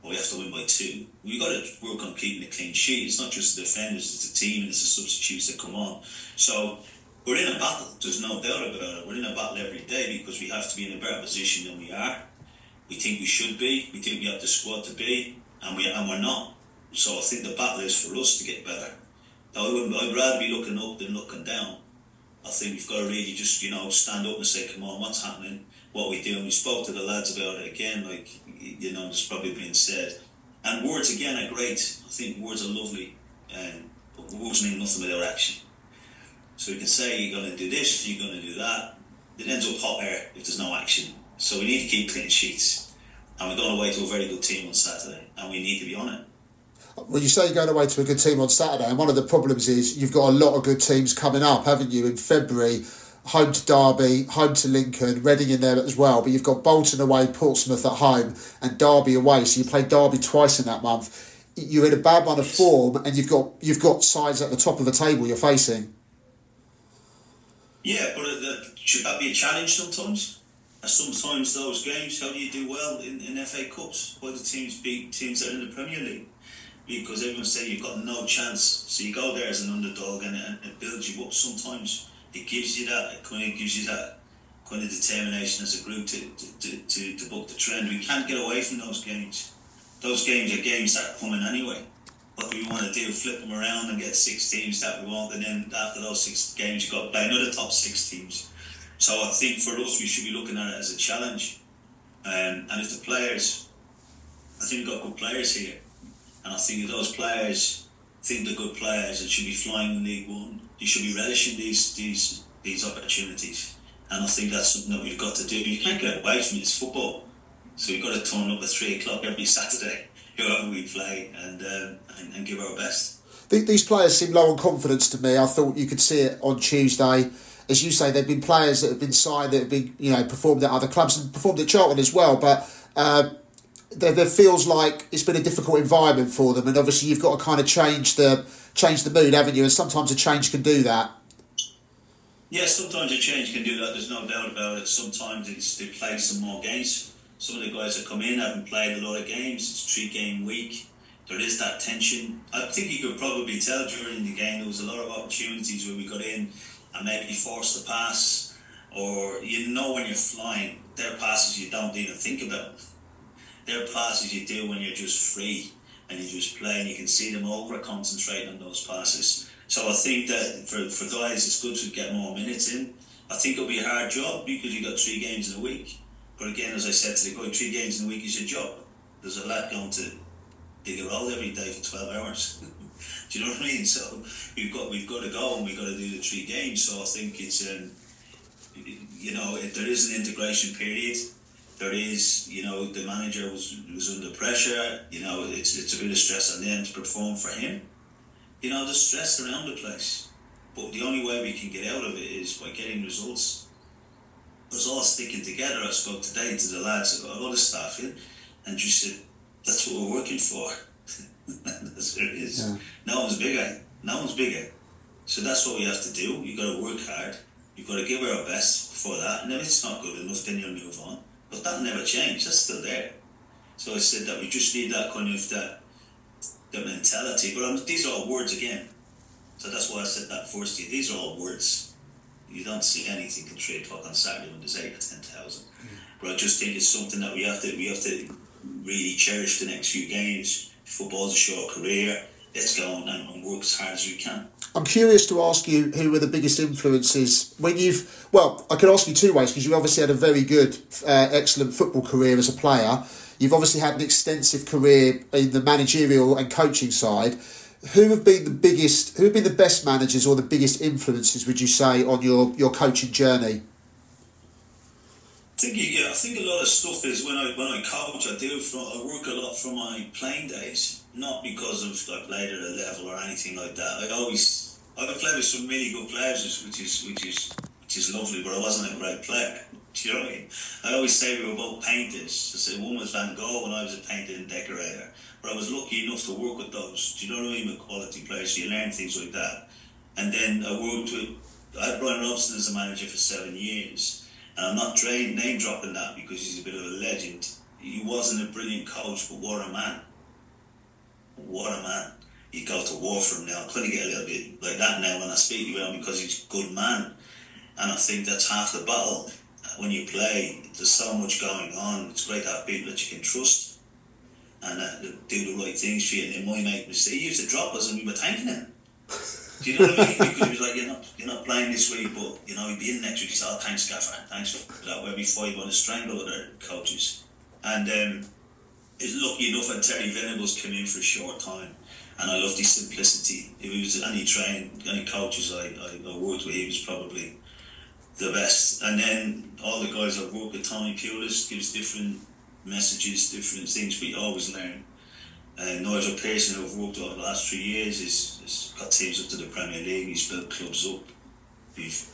or we have to win by two. We've got to work on keeping a clean sheet. It's not just the defenders, it's the team and it's the substitutes that come on. So we're in a battle, there's no doubt about it. We're in a battle every day because we have to be in a better position than we are. We think we should be, we think we have the squad to be, and, we, and we're not. So I think the battle is for us to get better. I would, rather be looking up than looking down. I think we've got to really just, you know, stand up and say, come on, what's happening? What we do? And we spoke to the lads about it again, like, you know, there's probably been said. And words, again, are great. I think words are lovely, and but words mean nothing without action. So we can say you're going to do this, you're going to do that. It ends up hot air if there's no action. So we need to keep clean sheets. And we're going away to a very good team on Saturday, and we need to be on it.
Well, you say you're going away to a good team on Saturday, and one of the problems is you've got a lot of good teams coming up, haven't you, in February? Home to Derby, home to Lincoln, Reading in there as well. But you've got Bolton away, Portsmouth at home, and Derby away. So you play Derby twice in that month. You're in a bad run of form, and you've got you've got sides at the top of the table you're facing.
Yeah, but uh, should that be a challenge sometimes? Sometimes those games, how do you do well in, in FA Cups? Why do teams beat teams that are in the Premier League? because everyone say you've got no chance. So you go there as an underdog and, and it builds you up. Sometimes it gives you that, it gives you that kind of determination as a group to, to, to, to book the trend. We can't get away from those games. Those games are games that are coming anyway. What we want to do, flip them around and get six teams that we want, and then after those six games, you've got to play another top six teams. So I think for us, we should be looking at it as a challenge. Um, and if the players, I think we've got good players here. And I think if those players think they're good players and should be flying in League One, you should be relishing these these these opportunities. And I think that's something that we've got to do. You can't get away from it. It's football. So we've got to turn up at three o'clock every Saturday, whoever we play, and, um, and, and give our best.
These players seem low on confidence to me. I thought you could see it on Tuesday. As you say, there have been players that have been signed that have been, you know, performed at other clubs and performed at Charlton as well. But uh, there, there feels like it's been a difficult environment for them, and obviously you've got to kind of change the change the mood, haven't you? And sometimes a change can do that.
Yeah, sometimes a change can do that. There's no doubt about it. Sometimes it's they play some more games. Some of the guys that come in haven't played a lot of games. It's three game week. There is that tension. I think you could probably tell during the game there was a lot of opportunities where we got in and maybe forced the pass, or you know when you're flying, there are passes you don't even think about. There are passes you do when you're just free and you just play, and you can see them over concentrating on those passes. So I think that for, for guys, it's good to get more minutes in. I think it'll be a hard job because you've got three games in a week. But again, as I said to the guy, three games in a week is your job. There's a lot going to dig a roll every day for 12 hours. do you know what I mean? So we've got we've got to go and we've got to do the three games. So I think it's um, you know if there is an integration period. There is, you know, the manager was was under pressure. You know, it's it's a bit of stress on them to perform for him you know, there's stress around the place. But the only way we can get out of it is by getting results. Us all sticking together. I spoke today to the lads, all the staff in, and just said, that's what we're working for. that's what it is. Yeah. No one's bigger. No one's bigger. So that's what we have to do. You've got to work hard. You've got to give our best for that. And if it's not good enough, then you'll move on. But that never changed. That's still there. So I said that we just need that kind of that the mentality. But um, these are all words again. So that's why I said that first. These are all words. You don't see anything in trade talk on Saturday when there's eight or ten thousand. Mm. But I just think it's something that we have to we have to really cherish the next few games. Football's a short career. Let's go on and work as hard as we can.
I'm curious to ask you who were the biggest influences when you've. Well, I could ask you two ways because you obviously had a very good, uh, excellent football career as a player. You've obviously had an extensive career in the managerial and coaching side. Who have been the biggest? Who have been the best managers or the biggest influences? Would you say on your your coaching journey?
I think yeah, I think a lot of stuff is when I when I coach, I do from I work a lot from my playing days, not because of I played at a level or anything like that. I always I played with some really good players, which is which is which is lovely, but I wasn't a great player. Do you know what I mean? I always say we were both painters. I said one was Van Gogh and I was a painter and decorator. But I was lucky enough to work with those. Do you know what I mean? With quality players, so you learn things like that. And then I worked with, I had Brian Robson as a manager for seven years. And I'm not name dropping that because he's a bit of a legend. He wasn't a brilliant coach, but what a man. What a man. You go to war for him now. I of get a little bit like that now when I speak about him because he's a good man. And I think that's half the battle when you play, there's so much going on. It's great to have people that you can trust and uh, do the right things for you. And they might make mistakes. He used to drop us and we were thanking him. Do you know what I mean? Because he was like, you're not, you're not playing this week, but you know, he'd be in next week. He said, oh, thanks, Gaffer. Thanks for that. Where we fight on to strangle other coaches. And um, it's lucky enough that Terry Venables came in for a short time. And I love his simplicity. If he was any train, any coaches I, I, I worked with, he was probably the best. And then all the guys I've worked with, Tony Pulis gives different messages, different things, but you always learn. And Nigel Pearson, who I've worked with over the last three years, has, got teams up to the Premier League. He's built clubs up. We've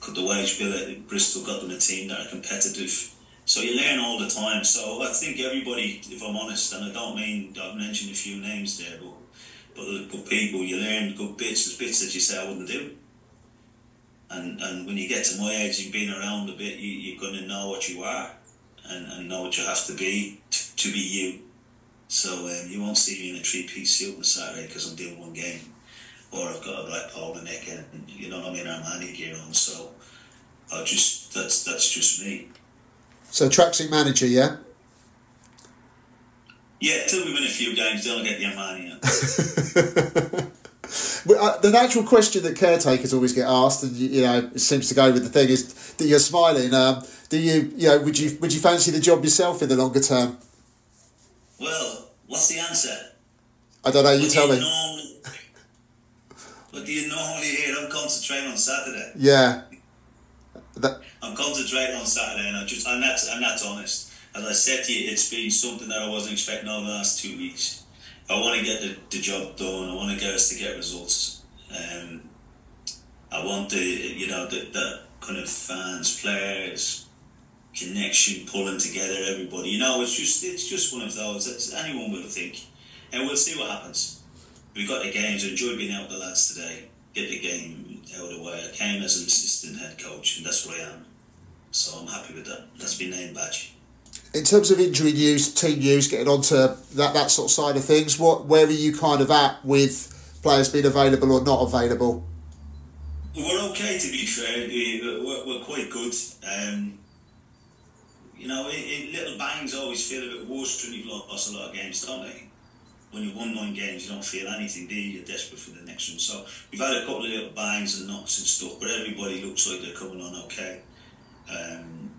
cut the wage bill at Bristol, got them a team that are competitive. So you learn all the time. So I think everybody, if I'm honest, and I don't mean I've mentioned a few names there, but but good people, you learn good bits. There's bits that you say I wouldn't do and and when you get to my age, you've been around a bit, you, are going to know what you are, and, and know what you have to be to, to be you. So um, you won't see me in a three-piece suit on Saturday because I'm doing one game, or I've got a black polo neck and you know what I mean, Armani gear on. So I just that's that's just me.
So tracksuit manager, yeah.
Yeah, until we win a few games, don't get the Armani.
But, uh, the natural question that caretakers always get asked, and you, you know, it seems to go with the thing, is that you're smiling. Um, do you, you know, would you would you fancy the job yourself in the longer term?
Well, what's the answer?
I don't know. You
What
tell
you
me.
normally- What do you normally hear? I'm concentrating on Saturday.
Yeah. That,
I'm concentrating on Saturday, and I just and that's and that's honest. As I said to you, it's been something that I wasn't expecting over the last two weeks. I want to get the, the job done. I want to get us to get results. Um, I want the you know the, the kind of fans, players, connection, pulling together everybody. You know, it's just it's just one of those. It's, anyone will think, and we'll see what happens. We got the games. I enjoyed being out with the lads today. Get the game out of the way. I came as an assistant head coach, and that's what I am. So I'm happy with that. That's been name badge.
in terms of injury news, team news, getting onto that that sort of side of things, what where are you kind of at with players being available or not available?
We're okay, to be fair. We- We're, we're quite good. Um, you know, it, it, little bangs always feel a bit worse when you've lost a lot of games, don't they? When you've won nine games, you don't feel anything, do you? You're desperate for the next one. So we've had a couple of little bangs and knocks and stuff, but everybody looks like they're coming on okay. Um,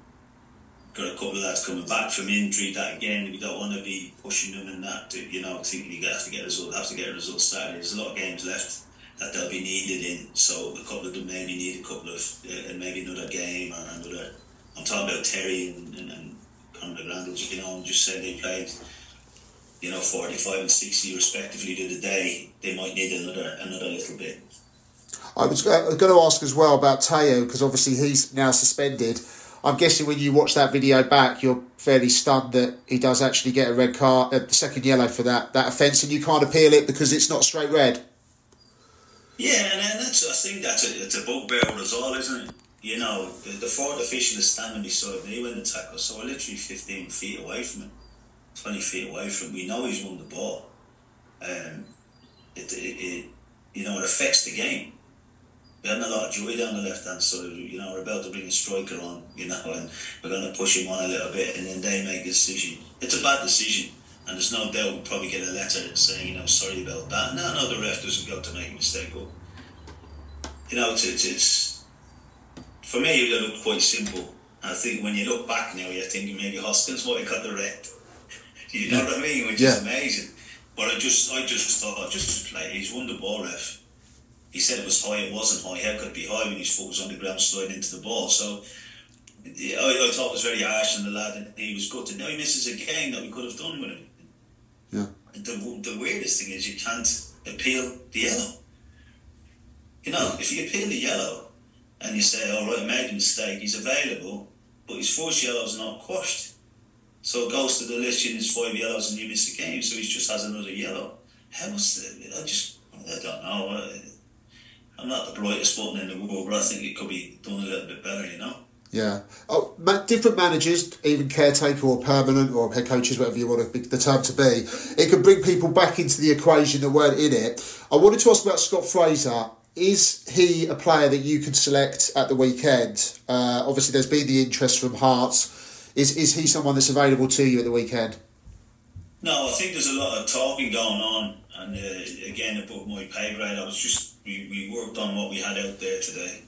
got a couple of lads coming back from injury. That again, we don't want to be pushing them and that. To, you know, thinking you have to get a result, have to get a result Saturday. There's a lot of games left that they'll be needed in. So a couple of them maybe need a couple of, uh, and maybe another game or another. I'm talking about Terry and, and, and Conor Grandles, you know, just say they played, you know, 45 and 60 respectively to the day. They might need another another little bit.
I was, uh, I was going to ask as well about Tayo because obviously he's now suspended. I'm guessing when you watch that video back, you're fairly stunned that he does actually get a red card, uh, a second yellow for that that offence, and you can't appeal it because it's not straight red.
Yeah, and that's I think that's a, it's a bugbear with us all, isn't it? You know, the, the official is standing beside me when the tackle, so we're literally 15 feet away from him, 20 feet away from him. We know he's won the ball. Um, it, it, it, you know, it affects the game. We had a lot of joy down the left hand side. You know, we're about to bring a striker on, you know, and we're going to push him on a little bit, and then they make a decision. It's a bad decision, and there's no doubt we'll probably get a letter saying, you know, sorry about that. No, no, the ref doesn't go to make a mistake, but you know, it's, it's, it's for me, it looked quite simple. I think when you look back now, you're thinking maybe Hoskins might have got the red. you know what I mean? Which
Yeah.
is amazing. But I just, I just thought, I just play. He's won the ball, ref. He said it was high. It wasn't high. How could it be high when his foot was on the ground sliding into the ball? So. yeah, I, I thought it was very harsh on the lad, and he was good to know he misses a game that we could have done with him.
Yeah.
The, the weirdest thing is you can't appeal the yellow. You know, if you appeal the yellow and you say, all right, I made a mistake, he's available, but his first yellow's not quashed. So it goes to the list, and there's five yellows and you miss a game, so he just has another yellow. How was the, I just, I don't know. I'm not the brightest button in the world, but I think it could be done a little bit better, you know?
Yeah. Oh, different managers, even caretaker or permanent or head coaches, whatever you want to, be the term to be, it can bring people back into the equation that weren't in it. I wanted to ask about Scott Fraser. Is he a player that you can select at the weekend? Uh, obviously, there's been the interest from Hearts. Is is he someone that's available to you at the weekend?
No, I think there's a lot of talking going on, and uh, again, above my pay grade, I was just we, we worked on what we had out there today,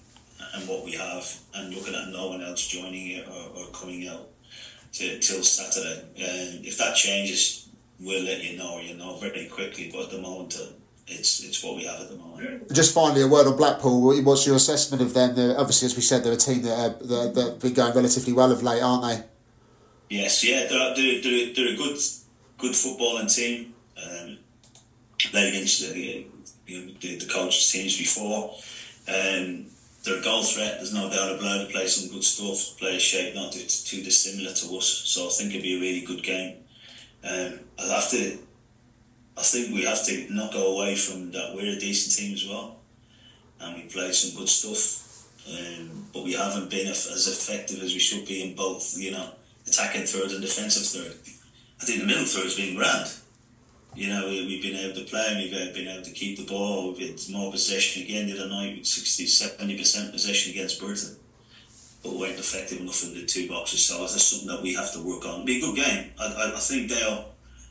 and what we have, and looking at no one else joining it or, or coming out to, till Saturday. And if that changes, we'll let you know. You know very quickly. But at the moment, uh, it's it's what we have at the moment.
Just finally, a word on Blackpool. What's your assessment of them? They're, obviously, as we said, they're a team that uh, that that have been going relatively well of late, aren't they?
Yes, yeah, they're, they're, they're, they're a good good footballing team. Um, played against the, you know, the, the coaches' teams before. Um, they're a goal threat, there's no doubt about it. Play some good stuff, play a shape not too, too dissimilar to us. So I think it'd be a really good game. Um, I have to, I think we have to not go away from that. We're a decent team as well, and we played some good stuff. Um, but we haven't been as effective as we should be in both, you know, attacking third and defensive third. I think the middle third's been grand. you know, we've been able to play we've been able to keep the ball. We've had more possession again the other night with 60, 70% possession against Burton. But we weren't effective enough in the two boxes. So that's something that we have to work on. It'll be a good game. I, I, I think they'll,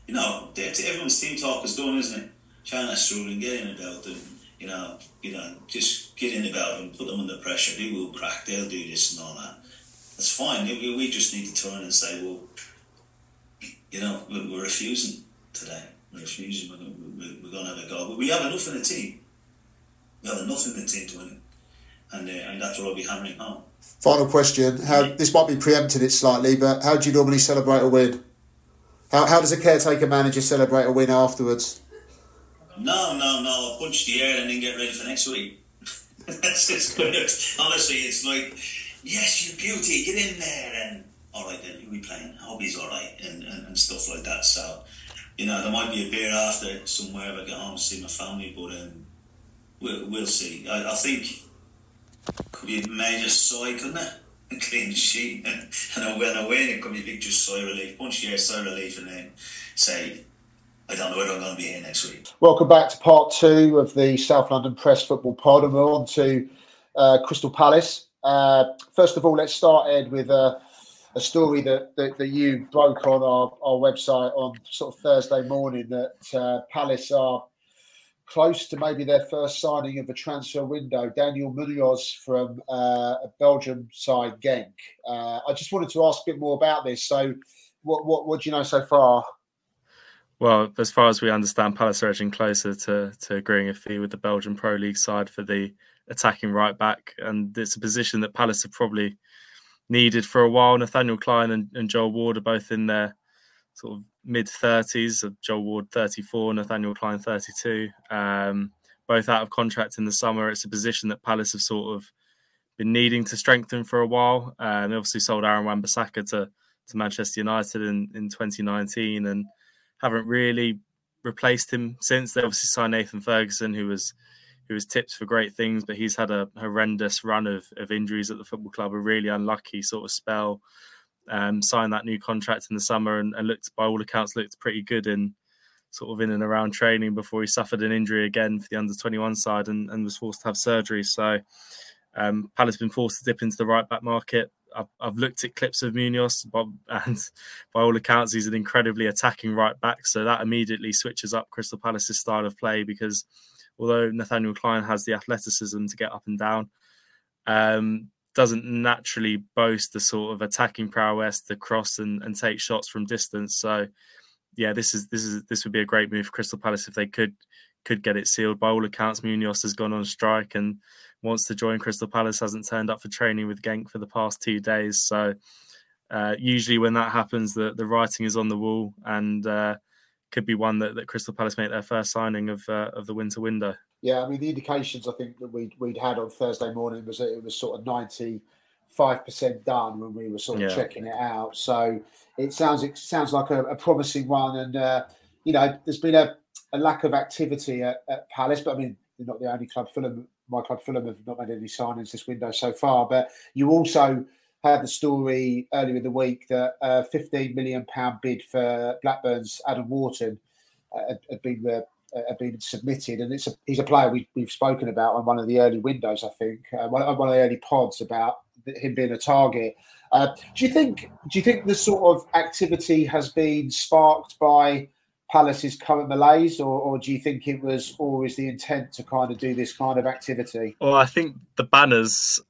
you know, they, everyone's team talk is done, isn't it? Charlton's struggling, get in about them, you know, you know, just get in the about them, put them under pressure. They will crack, they'll do this and all that. That's fine. We, we just need to turn and say, well, you know, we're, we're refusing today refusing. We're, we're, we're going to have a go. But we have enough in the team. We have enough in the team to win it. And, uh, and that's what I'll be hammering home.
Final question. How This might be preempting it slightly, but how do you normally celebrate a win? How, how does a caretaker manager celebrate a win afterwards?
No, no, no. I'll punch the air and then get ready for next week. That's just good. Honestly, it's like, yes, you beauty, get in there. And all right, then, we playing? Hobbies, all right, and, and, and stuff like that. So, you know, there might be a beer after somewhere if I get home to see my family, but um, we'll, we'll see. I, I think could be a major sigh, couldn't it? A clean sheet, and, I went away and it could be a big just sigh relief, punch the air, sigh relief, and then say, I don't know whether I'm going to be here next week.
Welcome back to part two of the South London Press Football Pod, and we're on to uh, Crystal Palace. Uh, first of all, let's start Ed with. Uh, a story that, that, that, you broke on our, our website on sort of Thursday morning that uh, Palace are close to maybe their first signing of the transfer window. Daniel Munoz from uh, a Belgium side, Genk. Uh, I just wanted to ask a bit more about this. So, what, what, what do you know so far?
Well, as far as we understand, Palace are edging closer to, to agreeing a fee with the Belgian Pro League side for the attacking right back. And it's a position that Palace have probably needed for a while. Nathaniel Clyne and, and Joel Ward are both in their sort of mid 30s. Joel Ward 34, Nathaniel Clyne 32. Um, both out of contract in the summer. It's a position that Palace have sort of been needing to strengthen for a while. Um, they obviously sold Aaron Wan-Bissaka to to Manchester United in, in 2019 and haven't really replaced him since. They obviously signed Nathan Ferguson, who was who was tipped for great things, but he's had a horrendous run of, of injuries at the football club, a really unlucky sort of spell. Um, signed that new contract in the summer and, and, looked, by all accounts, looked pretty good in sort of in and around training before he suffered an injury again for the under 21 side and, and, was forced to have surgery. So um, Palace been forced to dip into the right back market. I've, I've, looked at clips of Munoz, and by all accounts, he's an incredibly attacking right back. So that immediately switches up Crystal Palace's style of play because although Nathaniel Clyne has the athleticism to get up and down, um, doesn't naturally boast the sort of attacking prowess to cross and, and take shots from distance. So, yeah, this is this is this would be a great move for Crystal Palace if they could could get it sealed. By all accounts, Munoz has gone on strike and wants to join Crystal Palace. Hasn't turned up for training with Genk for the past two days. So, uh, usually when that happens, the the writing is on the wall and. Uh, could be one that, that Crystal Palace make their first signing of uh, of the winter window.
Yeah, I mean the indications I think that we'd we'd had on Thursday morning was that it was sort of ninety five percent done when we were sort of yeah. checking it out. So it sounds it sounds like a, a promising one, and uh, you know there's been a, a lack of activity at, at, Palace, but I mean they're not the only club. Fulham, my club Fulham have not made any signings this window so far, but you also had the story earlier in the week that a 15 million pound bid for Blackburn's Adam Wharton uh, had, had, been had been submitted, and it's a, he's a player we, have spoken about on one of the early windows, I think, uh, one, one, of the early pods about him being a target. Uh, do you think? Do you think the sort of activity has been sparked by Palace's current malaise, or, or, do you think it was always the intent to kind of do this kind of activity?
Well, I think the banners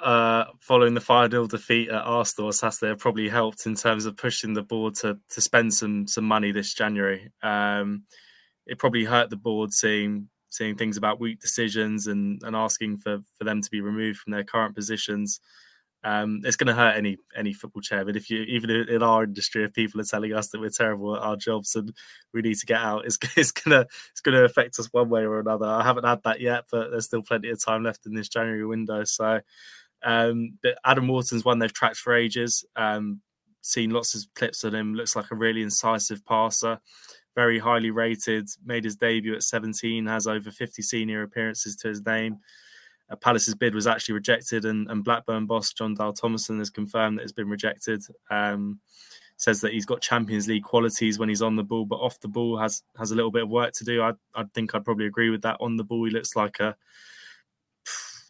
uh, following the 5 0 defeat at Arsenal, Saturday have probably helped in terms of pushing the board to to spend some some money this January. Um, it probably hurt the board seeing seeing things about weak decisions and, and asking for, for them to be removed from their current positions. Um, it's going to hurt any any football chair. But if you even in our industry, if people are telling us that we're terrible at our jobs and we need to get out, it's, it's gonna it's gonna affect us one way or another. I haven't had that yet, but there's still plenty of time left in this January window. So um, but Adam Wharton's one they've tracked for ages. Um, seen lots of clips of him. Looks like a really incisive passer. Very highly rated. Made his debut at 17. Has over 50 senior appearances to his name. Uh, Palace's bid was actually rejected, and, and Blackburn boss Jon Dahl Tomasson has confirmed that it's been rejected. Um, says that he's got Champions League qualities when he's on the ball, but off the ball has has a little bit of work to do. I I think I'd probably agree with that. On the ball, he looks like a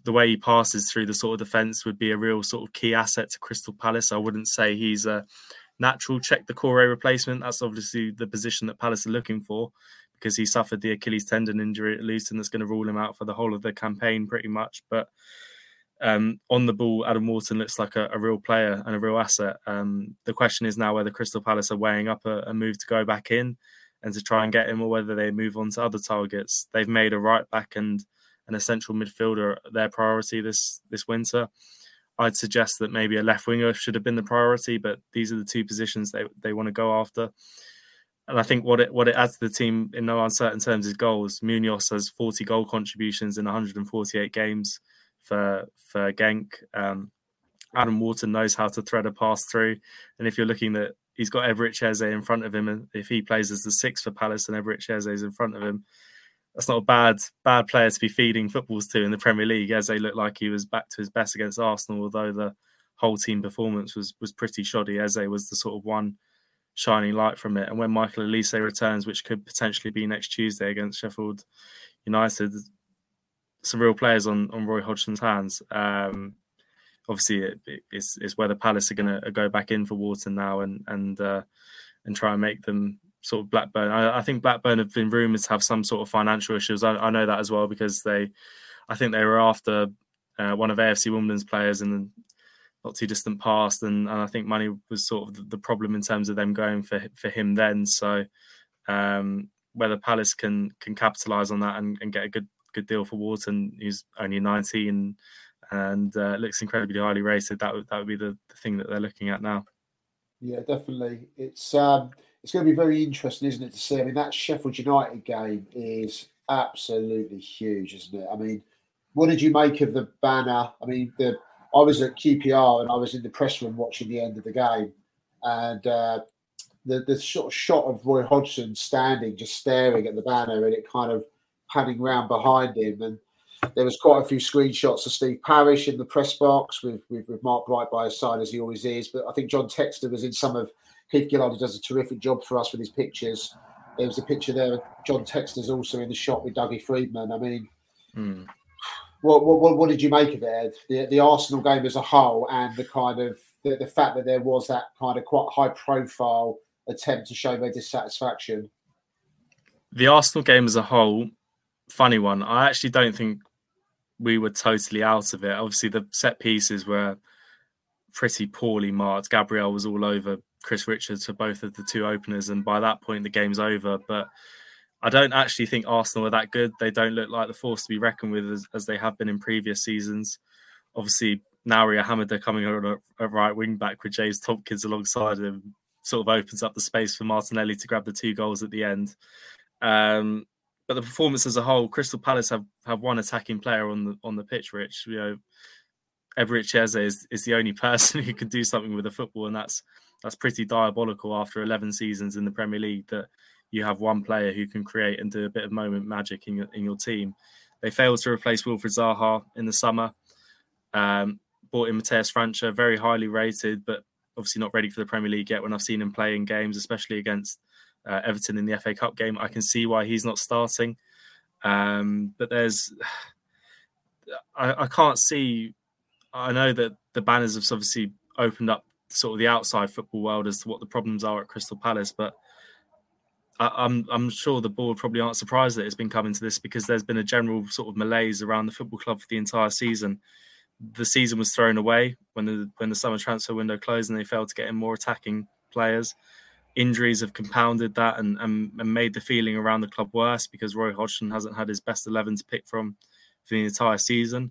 the way he passes through the sort of defence would be a real sort of key asset to Crystal Palace. I wouldn't say he's a natural Cheick Doucouré replacement. That's obviously the position that Palace are looking for because he suffered the Achilles tendon injury at least, and that's going to rule him out for the whole of the campaign pretty much. But um, on the ball, Adam Wharton looks like a, a real player and a real asset. Um, the question is now whether Crystal Palace are weighing up a, a, move to go back in and to try and get him, or whether they move on to other targets. They've made a right back and an essential midfielder their priority this this winter. I'd suggest that maybe a left winger should have been the priority, but these are the two positions they, they want to go after. And I think what it what it adds to the team in no uncertain terms is goals. Munoz has 40 goal contributions in 148 games for for Genk. Um, Adam Wharton knows how to thread a pass through, and if you're looking at he's got Eberechi Eze in front of him, and if he plays as the six for Palace and Eberechi Eze is in front of him, that's not a bad bad player to be feeding footballs to in the Premier League. Eze looked like he was back to his best against Arsenal, although the whole team performance was was pretty shoddy. Eze was the sort of one shining light from it. And when Michael Olise returns, which could potentially be next Tuesday against Sheffield United, some real players on, on Roy Hodgson's hands. Um, obviously, it, it's, it's whether Palace are going to go back in for Wharton now and and uh, and try and make them sort of Blackburn. I, I, think Blackburn have been rumored to have some sort of financial issues. I, I know that as well because they, I think they were after uh, one of AFC Wimbledon's players in the not too distant past, and, and I think money was sort of the, the, problem in terms of them going for for him then. So um, whether Palace can can capitalise on that and, and, get a good good deal for Wharton, who's only 19 and uh, looks incredibly highly rated, that would that would be the, the thing that they're looking at now.
Yeah, definitely. It's um, it's going to be very interesting, isn't it, to see? I mean, that Sheffield United game is absolutely huge, isn't it? I mean, what did you make of the banner? I mean, the I was at QPR and I was in the press room watching the end of the game, and uh, the the sort of shot of Roy Hodgson standing, just staring at the banner, and it kind of panning round behind him, and there was quite a few screenshots of Steve Parish in the press box with, with, with Mark Bright by his side as he always is. But I think John Textor was in some of Keith Gillard does a terrific job for us with his pictures. There was a picture there. Of John Textor's also in the shot with Dougie Freedman. I mean, mm. what, what, what did you make of it? The the Arsenal game as a whole, and the kind of the, the fact that there was that kind of quite high profile attempt to show their dissatisfaction.
The Arsenal game as a whole, funny one. I actually don't think we were totally out of it. Obviously, the set pieces were pretty poorly marked. Gabriel was all over Chris Richards for both of the two openers, and by that point the game's over. But I don't actually think Arsenal are that good. They don't look like the force to be reckoned with as, as they have been in previous seasons. Obviously, Naouirou Ahamada coming on a, a, right wing back with James Tomkins alongside him sort of opens up the space for Martinelli to grab the two goals at the end. Um, but the performance as a whole, Crystal Palace have, have one attacking player on the on the pitch. Rich, you know, Eberechi Eze is, is the only person who can do something with a football, and that's that's pretty diabolical after 11 seasons in the Premier League that you have one player who can create and do a bit of moment magic in your, in your team. They failed to replace Wilfried Zaha in the summer. Um, bought in Matheus França, very highly rated, but obviously not ready for the Premier League yet. When I've seen him play in games, especially against uh, Everton in the FA Cup game, I can see why he's not starting. Um, but there's, I, I can't see. I know that the banners have obviously opened up sort of the outside football world as to what the problems are at Crystal Palace, but I, I'm, I'm sure the board probably aren't surprised that it's been coming to this because there's been a general sort of malaise around the football club for the entire season. The season was thrown away when the when the summer transfer window closed and they failed to get in more attacking players. Injuries have compounded that and, and, and made the feeling around the club worse because Roy Hodgson hasn't had his best eleven to pick from for the entire season.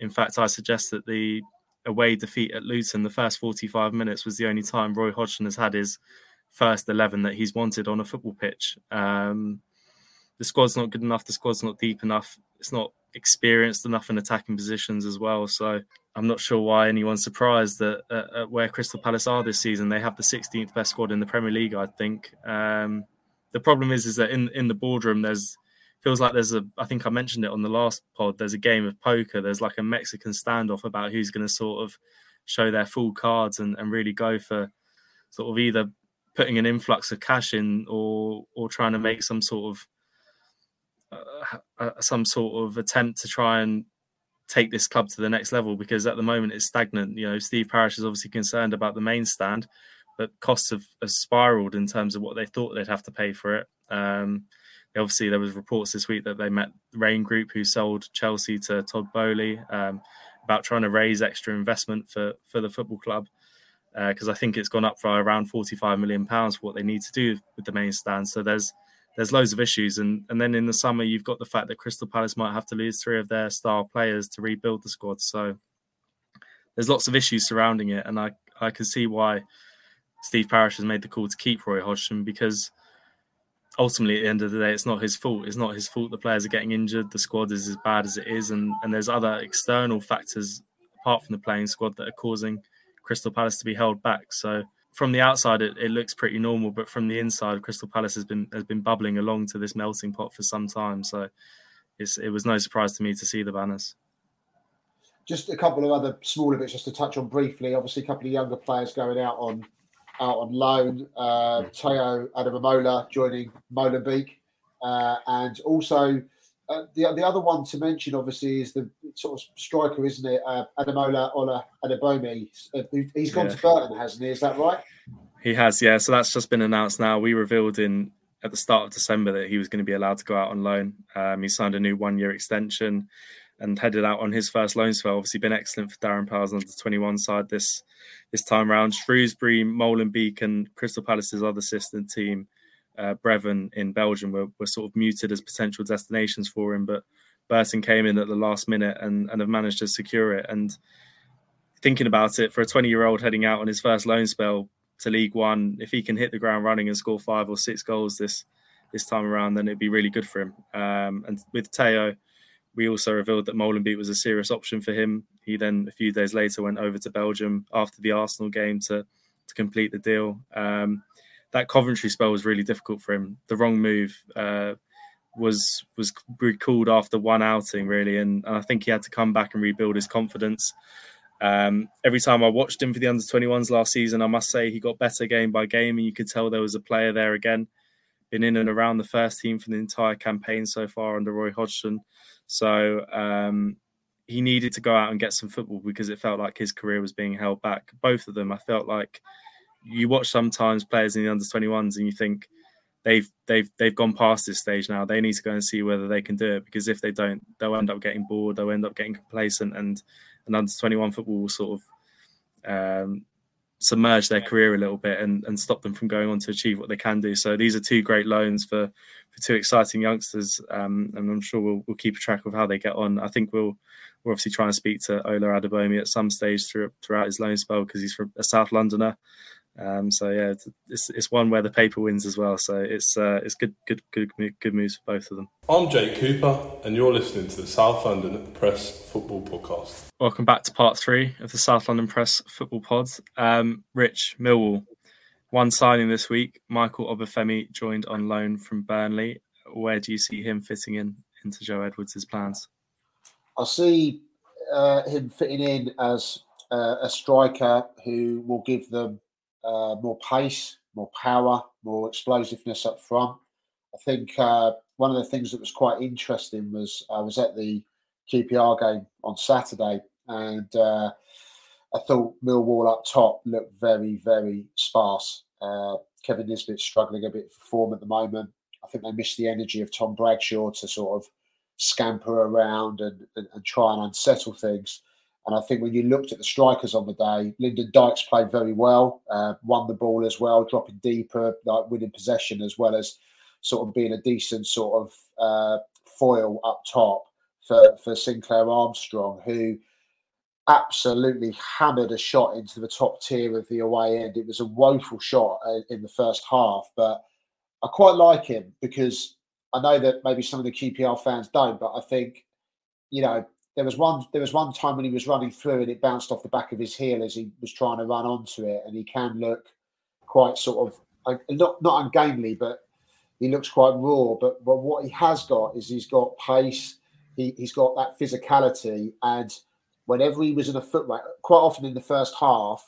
In fact, I suggest that the away defeat at Luton, the first 45 minutes was the only time Roy Hodgson has had his first 11 that he's wanted on a football pitch. Um, the squad's not good enough. The squad's not deep enough. It's not experienced enough in attacking positions as well. So I'm not sure why anyone's surprised that uh, at where Crystal Palace are this season, they have the 16th best squad in the Premier League. I think um, the problem is is that in in the boardroom there's feels like there's a I think I mentioned it on the last pod. There's a game of poker. There's like a Mexican standoff about who's going to sort of show their full cards and, and really go for sort of either putting an influx of cash in or or trying to make some sort of uh, uh, some sort of attempt to try and take this club to the next level because at the moment it's stagnant. You know, Steve Parish is obviously concerned about the main stand, but costs have, have spiraled in terms of what they thought they'd have to pay for it. Um, obviously, there was reports this week that they met Raine Group, who sold Chelsea to Todd Boehly, um, about trying to raise extra investment for for the football club because uh, I think it's gone up for around 45 million pounds for what they need to do with the main stand. So there's there's loads of issues, and and then in the summer you've got the fact that Crystal Palace might have to lose three of their star players to rebuild the squad. So there's lots of issues surrounding it, and I I can see why Steve Parish has made the call to keep Roy Hodgson because ultimately at the end of the day it's not his fault it's not his fault the players are getting injured the squad is as bad as it is and and there's other external factors apart from the playing squad that are causing Crystal Palace to be held back. So from the outside, it, it looks pretty normal, but from the inside, Crystal Palace has been has been bubbling along to this melting pot for some time. So it was no surprise to me to see the banners.
Just a couple of other smaller bits just to touch on briefly. Obviously, a couple of younger players going out on out on loan. Uh, Tayo Adaramola joining Molenbeek, uh, and also uh, the the other one to mention, obviously, is the sort of striker, isn't it? Uh, Ademola Ola Adebomi. Uh, he's gone yeah. to Burton, hasn't he? Is that right?
He has, yeah. So that's just been announced now. We revealed in at the start of December that he was going to be allowed to go out on loan. Um, he signed a new one year extension and headed out on his first loan spell. Obviously, been excellent for Darren Powell's under 21 side this this time round. Shrewsbury, Molenbeek, and Crystal Palace's other assistant team uh, in Belgium were, were sort of muted as potential destinations for him, but Burton came in at the last minute and, and have managed to secure it. And thinking about it, for a 20 year old heading out on his first loan spell to League One, if he can hit the ground running and score five or six goals this this time around, then it'd be really good for him. Um, and with Tayo, we also revealed that Molenbeek was a serious option for him. He then, a few days later, went over to Belgium after the Arsenal game to to complete the deal. Um, that Coventry spell was really difficult for him. The wrong move uh, was was recalled after one outing, really, and, and, I think he had to come back and rebuild his confidence. Um, every time I watched him for the under 21s last season, I must say he got better game by game, and you could tell there was a player there again. Been in and around the first team for the entire campaign so far under Roy Hodgson, so um, he needed to go out and get some football because it felt like his career was being held back. Both of them, I felt like you watch sometimes players in the under 21s and you think they've they've they've gone past this stage now. They need to go and see whether they can do it because if they don't, they'll end up getting bored. They'll end up getting complacent, and and under 21 football will sort of um, submerge their career a little bit and, and stop them from going on to achieve what they can do. So these are two great loans for for two exciting youngsters, um, and I'm sure we'll, we'll keep a track of how they get on. I think we'll we're obviously trying to speak to Ola Adebomi at some stage through, throughout his loan spell because he's from a South Londoner. Um, so yeah, it's, it's one where the paper wins as well. So it's uh, it's good good good good moves for both of them.
I'm Jake Cooper, and you're listening to the South London Press Football Podcast.
Welcome back to part three of the South London Press Football Pod. Um, Rich Millwall, one signing this week. Michael Obafemi joined on loan from Burnley. Where do you see him fitting in into Joe Edwards' plans?
I see uh, him fitting in as uh, a striker who will give them uh, more pace, more power, more explosiveness up front. I think uh, one of the things that was quite interesting was I was at the QPR game on Saturday, and uh, I thought Millwall up top looked very, very sparse. Uh, Kevin Nisbet struggling a bit for form at the moment. I think they missed the energy of Tom Bradshaw to sort of scamper around and, and, and try and unsettle things. And I think when you looked at the strikers on the day, Lyndon Dykes played very well, uh, won the ball as well, dropping deeper, like winning possession as well as sort of being a decent sort of uh, foil up top for, for Sinclair Armstrong, who absolutely hammered a shot into the top tier of the away end. It was a woeful shot uh, in the first half, but I quite like him because I know that maybe some of the QPR fans don't, but I think, you know, there was one there was one time when he was running through and it bounced off the back of his heel as he was trying to run onto it, and he can look quite sort of uh, not not ungainly, but he looks quite raw. But but what he has got is he's got pace. He he's got that physicality, and whenever he was in a foot race, quite often in the first half,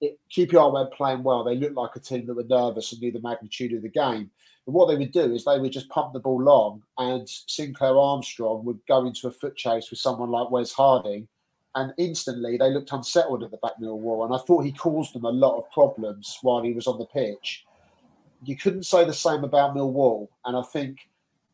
it, QPR weren't playing well. They looked like a team that were nervous and knew the magnitude of the game. What they would do is they would just pump the ball long, and Sinclair Armstrong would go into a foot chase with someone like Wes Harding, and instantly they looked unsettled at the back Millwall. And I thought he caused them a lot of problems while he was on the pitch. You couldn't say the same about Millwall, and I think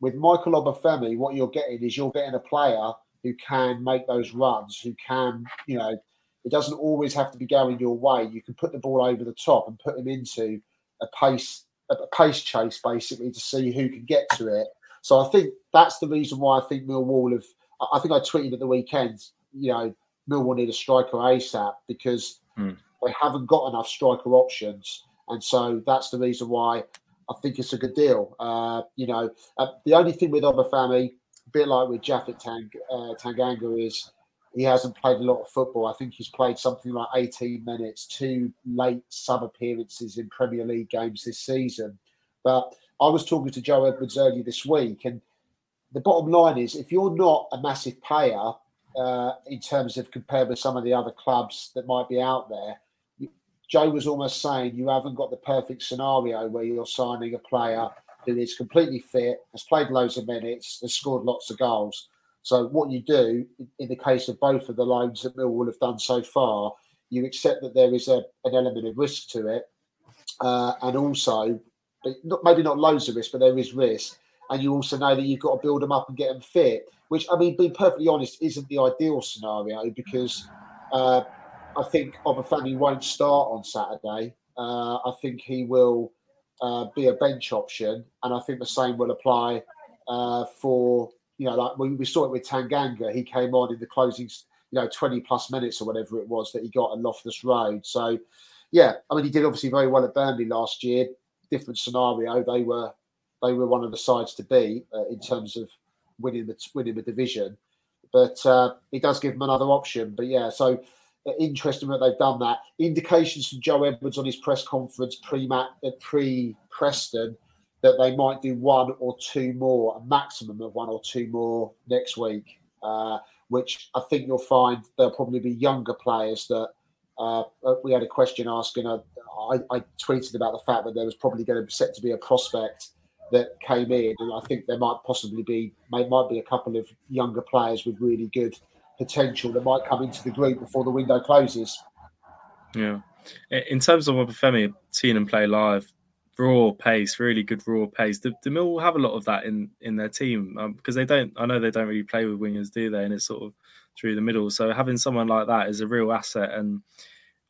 with Michael Obafemi, what you're getting is you're getting a player who can make those runs, who can, you know, it doesn't always have to be going your way. You can put the ball over the top and put him into a pace a pace chase basically to see who can get to it. So I think that's the reason why I think Millwall have. I think I tweeted at the weekend, you know, Millwall need a striker ASAP because
Hmm.
they haven't got enough striker options, and so that's the reason why I think it's a good deal. Uh, you know, uh, the only thing with Obafemi, a bit like with Japhet Tang, uh, Tanganga, is he hasn't played a lot of football. I think he's played something like 18 minutes, two late sub appearances in Premier League games this season. But I was talking to Joe Edwards earlier this week, and the bottom line is if you're not a massive player uh, in terms of compared with some of the other clubs that might be out there, Joe was almost saying you haven't got the perfect scenario where you're signing a player who is completely fit, has played loads of minutes, has scored lots of goals. So what you do in the case of both of the loans that Millwall have done so far, you accept that there is a, an element of risk to it, uh, and also, not, maybe not loads of risk, but there is risk, and you also know that you've got to build them up and get them fit. Which I mean, being perfectly honest, isn't the ideal scenario because uh, I think Obafemi won't start on Saturday. Uh, I think he will uh, be a bench option, and I think the same will apply uh, for you know, like when we saw it with Tanganga, he came on in the closing, you know, 20 plus minutes or whatever it was that he got at Loftus Road. So, yeah, I mean, he did obviously very well at Burnley last year. Different scenario. They were they were one of the sides to beat uh, in terms of winning the winning the division. But uh, it does give them another option. But yeah, so uh, interesting that they've done that. Indications from Joe Edwards on his press conference pre pre Preston that they might do one or two more, a maximum of one or two more next week, uh, which I think you'll find there'll probably be younger players that. Uh, we had a question asking. Uh, I, I, tweeted about the fact that there was probably going to be set to be a prospect that came in, and I think there might possibly be might, might be a couple of younger players with really good potential that might come into the group before the window closes.
Yeah, in terms of Obafemi, seeing him play live, raw pace, really good raw pace. The, the Mill will have a lot of that in in their team um, because they don't. I know they don't really play with wingers, do they? And it's sort of through the middle. So having someone like that is a real asset. And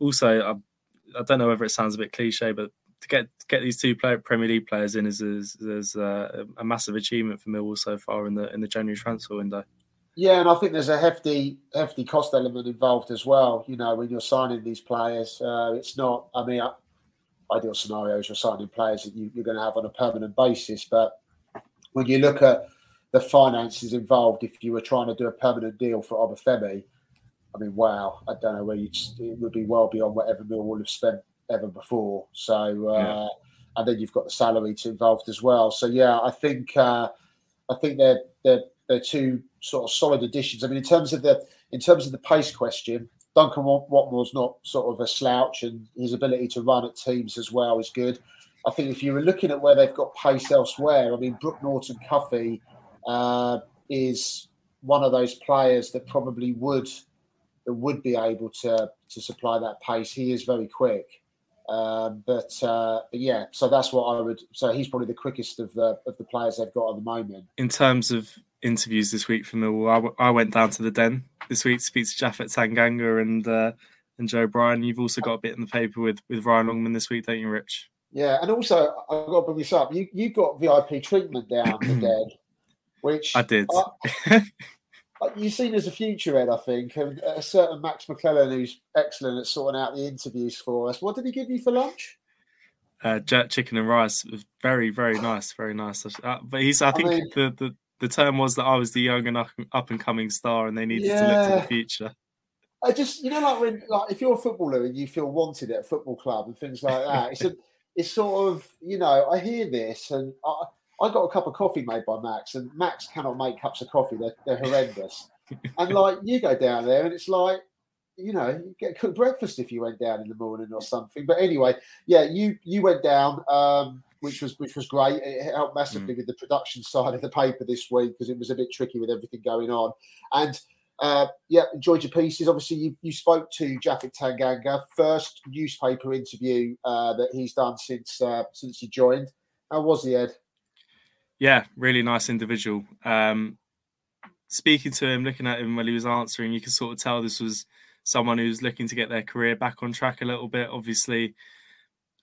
also, I, I don't know whether it sounds a bit cliche, but to get get these two player, Premier League players in is is, is uh, a massive achievement for Millwall so far in the in the January transfer window.
Yeah, and I think there's a hefty, hefty cost element involved as well. You know, when you're signing these players, uh, it's not. I mean, ideal scenarios you're signing players that you, are going to have on a permanent basis, but when you look at the finances involved, if you were trying to do a permanent deal for Obafemi, I mean, wow, I don't know where you it would be well beyond whatever Millwall have spent ever before. So, uh, yeah. and then you've got the salary to involved as well. So, yeah, I think uh, I think they're they're they're two sort of solid additions. I mean, in terms of the in terms of the pace question, Duncan Watmore's not sort of a slouch, and his ability to run at teams as well is good. I think if you were looking at where they've got pace elsewhere, I mean, Brooke Norton Cuffy uh, is one of those players that probably would that would be able to to supply that pace. He is very quick, um, but, uh, but yeah, so that's what I would. So he's probably the quickest of the of the players they've got at the moment.
In terms of interviews this week for Millwall, I, w- I went down to the Den this week to speak to Japhet Tanganga and uh, and Joe Bryan. You've also got a bit in the paper with with Ryan Longman this week, don't you, Rich?
Yeah, and also I've got to bring this up. You you got VIP treatment down the Den, which
I did.
I, you've seen as a future Ed, I think, and a certain Max McClellan who's excellent at sorting out the interviews for us. What did he give you for lunch?
Uh, jerk chicken and rice. Very, very nice, very nice. Uh, but he's, I think, I mean, the, the the term was that I was the young and up and coming star, and they needed yeah. to look to the future.
I just, you know, like when, like, if you're a footballer and you feel wanted at a football club and things like that, it's a, it's sort of, you know, I hear this and I, I got a cup of coffee made by Max, and Max cannot make cups of coffee; they're, they're horrendous. and like you go down there, and it's like you know, you get cooked breakfast if you went down in the morning or something. But anyway, yeah, you you went down, um, which was which was great. It helped massively mm. with the production side of the paper this week because it was a bit tricky with everything going on. And uh, yeah, enjoyed your pieces. Obviously, you, you spoke to Japhet Tanganga, first newspaper interview uh, that he's done since uh, since he joined. How was he, Ed?
Yeah, really nice individual. Um, speaking to him, looking at him while he was answering, you could sort of tell this was someone who's looking to get their career back on track a little bit. Obviously,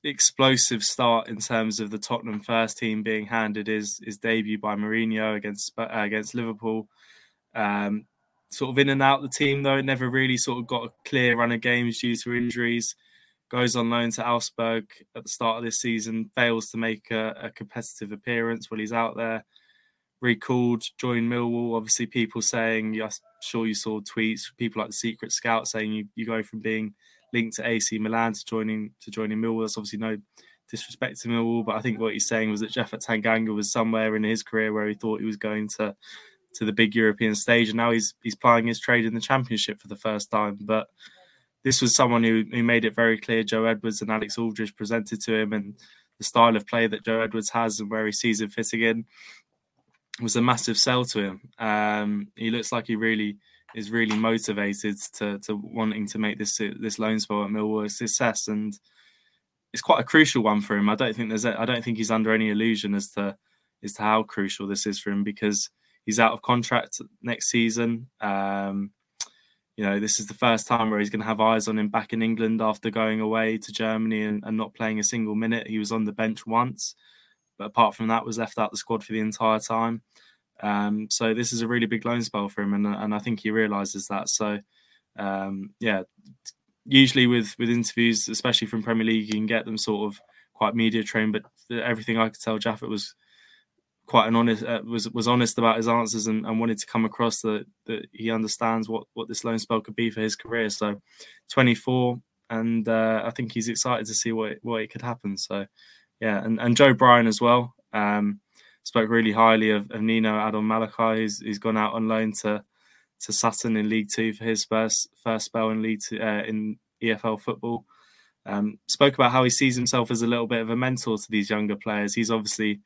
explosive start in terms of the Tottenham first team being handed his his debut by Mourinho against uh, against Liverpool. Um, sort of in and out the team though, never really sort of got a clear run of games due to injuries. Goes on loan to Augsburg at the start of this season, fails to make a, a competitive appearance while he's out there recalled, joined Millwall. Obviously, people saying, I'm sure you saw tweets, people like the Secret Scout saying you, you go from being linked to AC Milan to joining to joining Millwall. That's obviously no disrespect to Millwall, but I think what he's saying was that Japhet Tanganga was somewhere in his career where he thought he was going to to the big European stage, and now he's he's plying his trade in the Championship for the first time. But this was someone who, who made it very clear. Joe Edwards and Alex Aldridge presented to him, and the style of play that Joe Edwards has and where he sees him fitting in was a massive sell to him. Um, he looks like he really is really motivated to to wanting to make this this loan spell at Millwall a success, and it's quite a crucial one for him. I don't think there's a, I don't think he's under any illusion as to as to how crucial this is for him because he's out of contract next season. Um, you know, this is the first time where he's going to have eyes on him back in England after going away to Germany and, and not playing a single minute. He was on the bench once but apart from that, was left out the squad for the entire time. Um, so this is a really big loan spell for him, and, and I think he realizes that. So um, yeah, usually with with interviews, especially from Premier League, you can get them sort of quite media trained. But everything I could tell, Japhet was quite an honest uh, was was honest about his answers and, and, wanted to come across that that he understands what what this loan spell could be for his career. So 24, and uh, I think he's excited to see what what it could happen. So yeah, and, and Joe Bryan as well. Um, spoke really highly of, of Nino Adom-Malaki, who's, who's gone out on loan to to Sutton in League Two for his first first spell in League Two, uh, in EFL football. Um, spoke about how he sees himself as a little bit of a mentor to these younger players. He's obviously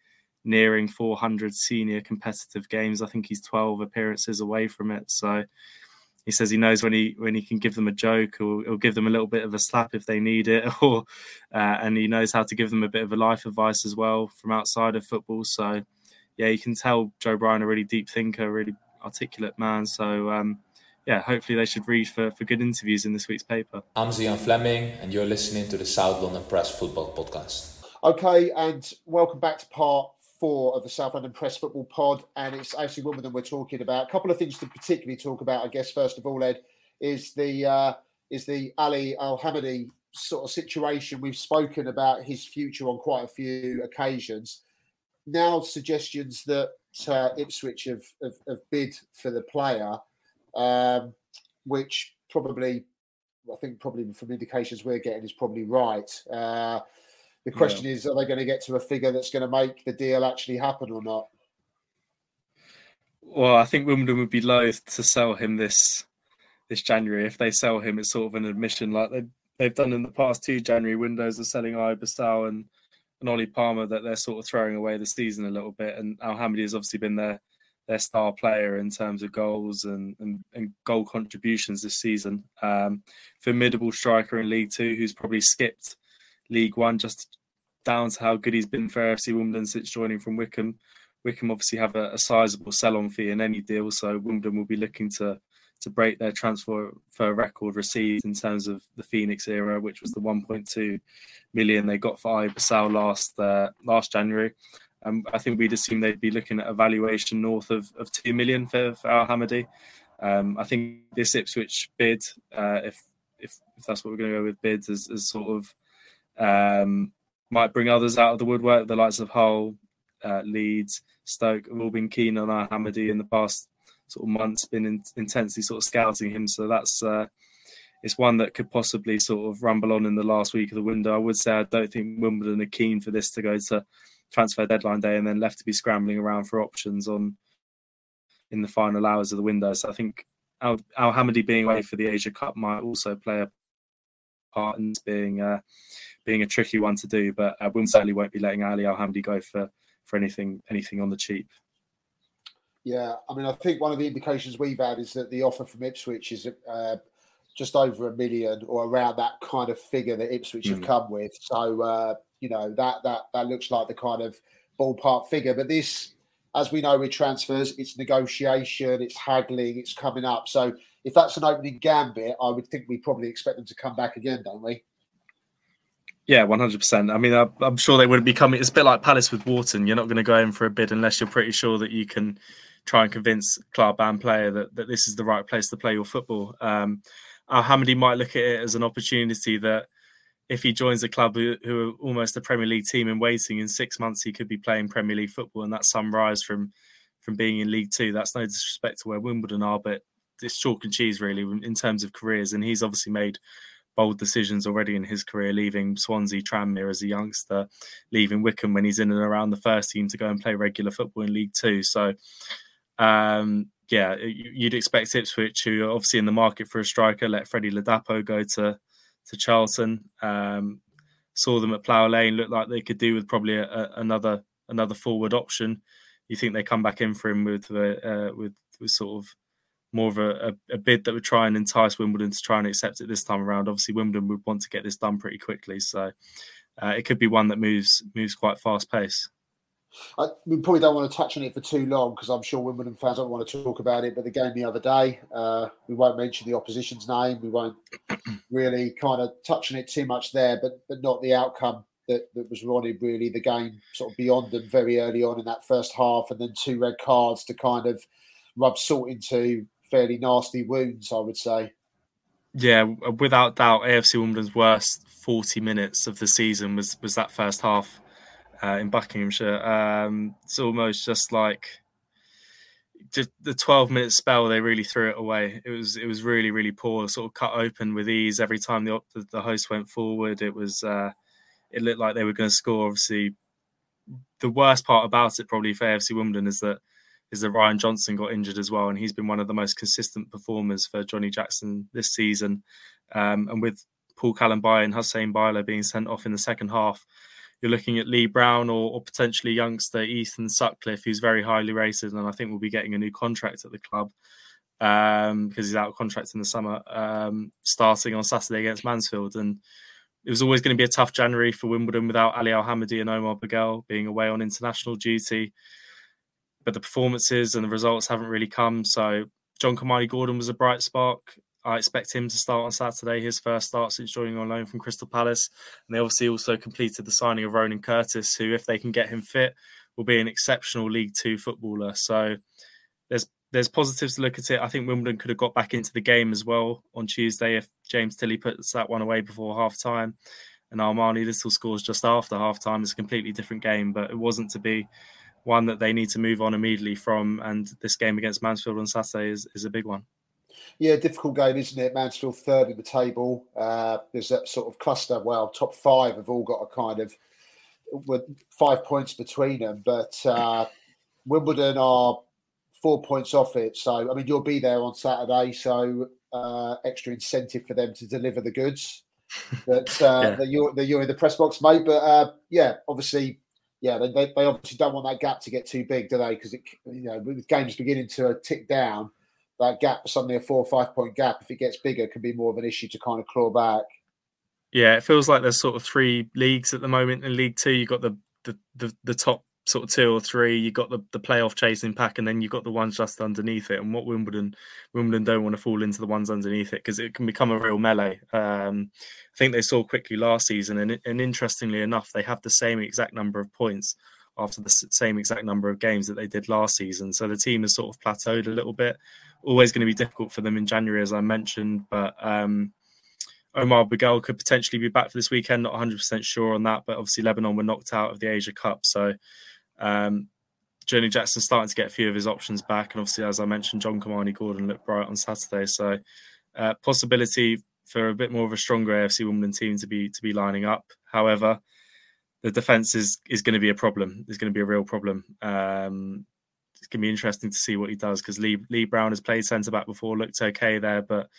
nearing 400 senior competitive games. I think he's 12 appearances away from it. So he says he knows when he when he can give them a joke or, or give them a little bit of a slap if they need it, or uh, and he knows how to give them a bit of a life advice as well from outside of football. So yeah, you can tell Joe Bryan a really deep thinker, really articulate man. So um, yeah, hopefully they should read for, for good interviews in this week's paper.
I'm Zian Flemming, and you're listening to the South London Press Football Podcast.
Okay, and welcome back to part four of the South London Press Football Pod, and it's actually Wimbledon we're talking about. A couple of things to particularly talk about, I guess. First of all, Ed, is the uh, is the Ali Al Hamadi sort of situation. We've spoken about his future on quite a few occasions. Now, suggestions that uh, Ipswich have, have, have, bid for the player, um, which probably, I think, probably from indications we're getting, is probably right. Uh, the question yeah. is, are they going to get to a figure that's going to make the deal actually happen or not?
Well, I think Wimbledon would be loath to sell him this this January. If they sell him, it's sort of an admission, like they they've done in the past two January windows of selling Iyad Bistau and and Ollie Palmer, that they're sort of throwing away the season a little bit. And Al Hamadi has obviously been their their star player in terms of goals and, and, and goal contributions this season. Um, formidable striker in League Two, who's probably skipped League One, just down to how good he's been for FC Wimbledon since joining from Wycombe. Wycombe obviously have a, a sizable sell-on fee in any deal, so Wimbledon will be looking to to break their transfer for record received in terms of the Phoenix era, which was the 1.2 million they got for Ibasal last uh, last January. Um, I think we'd assume they'd be looking at a valuation north of, of two million for, for Al Hamadi. Um, I think this Ipswich bid, uh, if, if if that's what we're going to go with bids, is sort of um, might bring others out of the woodwork. The likes of Hull, uh, Leeds, Stoke have all been keen on Al Hamadi in the past sort of months, been in, intensely sort of scouting him. So that's uh, it's one that could possibly sort of rumble on in the last week of the window. I would say I don't think Wimbledon are keen for this to go to transfer deadline day and then left to be scrambling around for options on in the final hours of the window. So I think Al Hamadi being away for the Asia Cup might also play a part in being uh, being a tricky one to do. But uh, Wimbledon certainly won't be letting Ali Al Hamadi go for for anything anything on the cheap.
Yeah, I mean, I think one of the indications we've had is that the offer from Ipswich is uh, just over a million or around that kind of figure that Ipswich mm. have come with. So uh, you know that that that looks like the kind of ballpark figure. But this, as we know with transfers, it's negotiation, it's haggling, it's coming up. So if that's an opening gambit, I would think we probably expect them to come back again, don't we?
Yeah, one hundred percent. I mean, I'm sure they wouldn't be coming. It's a bit like Palace with Wharton. You're not going to go in for a bid unless you're pretty sure that you can try and convince club and player that, that this is the right place to play your football. Um, Al might look at it as an opportunity that if he joins a club who, who, are almost a Premier League team in waiting, in six months he could be playing Premier League football, and that's some rise from from being in League Two. That's no disrespect to where Wimbledon are, but it's chalk and cheese really in terms of careers. And he's obviously made bold decisions already in his career, leaving Swansea Tranmere as a youngster, leaving Wycombe when he's in and around the first team to go and play regular football in League Two. So, um, yeah, you'd expect Ipswich, who are obviously in the market for a striker, let Freddie Ladapo go to to Charlton. Um, saw them at Plough Lane, looked like they could do with probably a, a, another another forward option. You think they come back in for him with uh, with, with sort of more of a, a, bid that would try and entice Wimbledon to try and accept it this time around. Obviously, Wimbledon would want to get this done pretty quickly, so uh, it could be one that moves moves quite fast pace.
I, we probably don't want to touch on it for too long because I'm sure Wimbledon fans don't want to talk about it. But the game the other day, uh, we won't mention the opposition's name. We won't really kind of touch on it too much there, but but not the outcome that, that was wanted. Really, the game sort of beyond them very early on in that first half, and then two red cards to kind of rub salt into fairly nasty wounds, I would say.
Yeah, without doubt, AFC Wimbledon's worst 40 minutes of the season was was that first half uh, in Buckinghamshire. Um, it's almost just like just the 12 minute spell they really threw it away. It was it was really really poor, sort of cut open with ease every time the the host went forward. It was uh, it looked like they were going to score. Obviously, the worst part about it probably for AFC Wimbledon is that is that Ryan Johnson got injured as well, and he's been one of the most consistent performers for Johnny Jackson this season. Um, and with Paul Kalambayi and Huseyin Biler being sent off in the second half, you're looking at Lee Brown or, or, potentially youngster Ethan Sutcliffe, who's very highly rated, and I think will be getting a new contract at the club because um, he's out of contract in the summer, um, starting on Saturday against Mansfield. And it was always going to be a tough January for Wimbledon without Ali Al Hamadi and Omar Bugiel being away on international duty but the performances and the results haven't really come. So John-Kymani Gordon was a bright spark. I expect him to start on Saturday, his first start since joining on loan from Crystal Palace. And they obviously also completed the signing of Ronan Curtis, who, if they can get him fit, will be an exceptional League Two footballer. So there's there's positives to look at it. I think Wimbledon could have got back into the game as well on Tuesday if James Tilley puts that one away before half time. And Armani Little scores just after half time. It's a completely different game, but it wasn't to be one that they need to move on immediately from. And this game against Mansfield on Saturday is, is a big one.
Yeah, difficult game, isn't it? Mansfield third in the table. Uh, there's that sort of cluster. Well, top five have all got a kind of with five points between them, but uh, Wimbledon are four points off it. So, I mean, you'll be there on Saturday, so uh, extra incentive for them to deliver the goods that, uh, yeah. that you're that you're in the press box, mate. But uh, yeah, obviously yeah, they, they, they, obviously don't want that gap to get too big, do they? Because it, you know, with games beginning to tick down, that gap suddenly a four or five point gap. If it gets bigger, can be more of an issue to kind of claw back.
Yeah, it feels like there's sort of three leagues at the moment. In League Two, you've got the the, the, the top sort of two or three. You've got the, the playoff chasing pack, and then you've got the ones just underneath it. And what Wimbledon Wimbledon don't want to fall into the ones underneath it because it can become a real melee. Um, I think they saw quickly last season, and, and interestingly enough, they have the same exact number of points after the same exact number of games that they did last season. So the team has sort of plateaued a little bit. Always going to be difficult for them in January, as I mentioned, but. Um, Omar Bugiel could potentially be back for this weekend. Not 100% sure on that, but obviously Lebanon were knocked out of the Asia Cup, so um, Johnny Jackson starting to get a few of his options back, and obviously, as I mentioned, John-Kymani Gordon looked bright on Saturday. So, uh, possibility for a bit more of a stronger AFC Wimbledon team to be to be lining up. However, the defense is is going to be a problem. It's going to be a real problem. Um, it's gonna be interesting to see what he does because Lee Lee Brown has played centre back before, looked okay there, but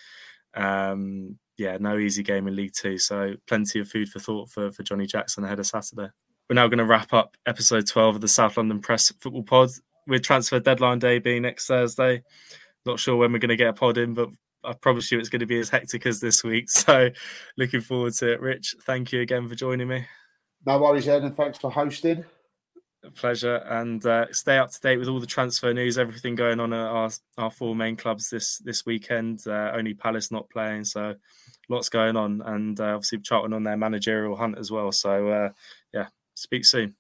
um, yeah, no easy game in League Two. So plenty of food for thought for for Johnny Jackson ahead of Saturday. We're now going to wrap up episode 12 of the South London Press Football Pod with transfer deadline day being next Thursday. Not sure when we're going to get a pod in, but I promise you it's going to be as hectic as this week. So looking forward to it. Rich, thank you again for joining me.
No worries, Ed, and thanks for hosting.
A pleasure. And uh, stay up to date with all the transfer news, everything going on at our, our four main clubs this this weekend. Uh, only Palace not playing, so lots going on. And uh, obviously Charlton on their managerial hunt as well. So uh, yeah, speak soon.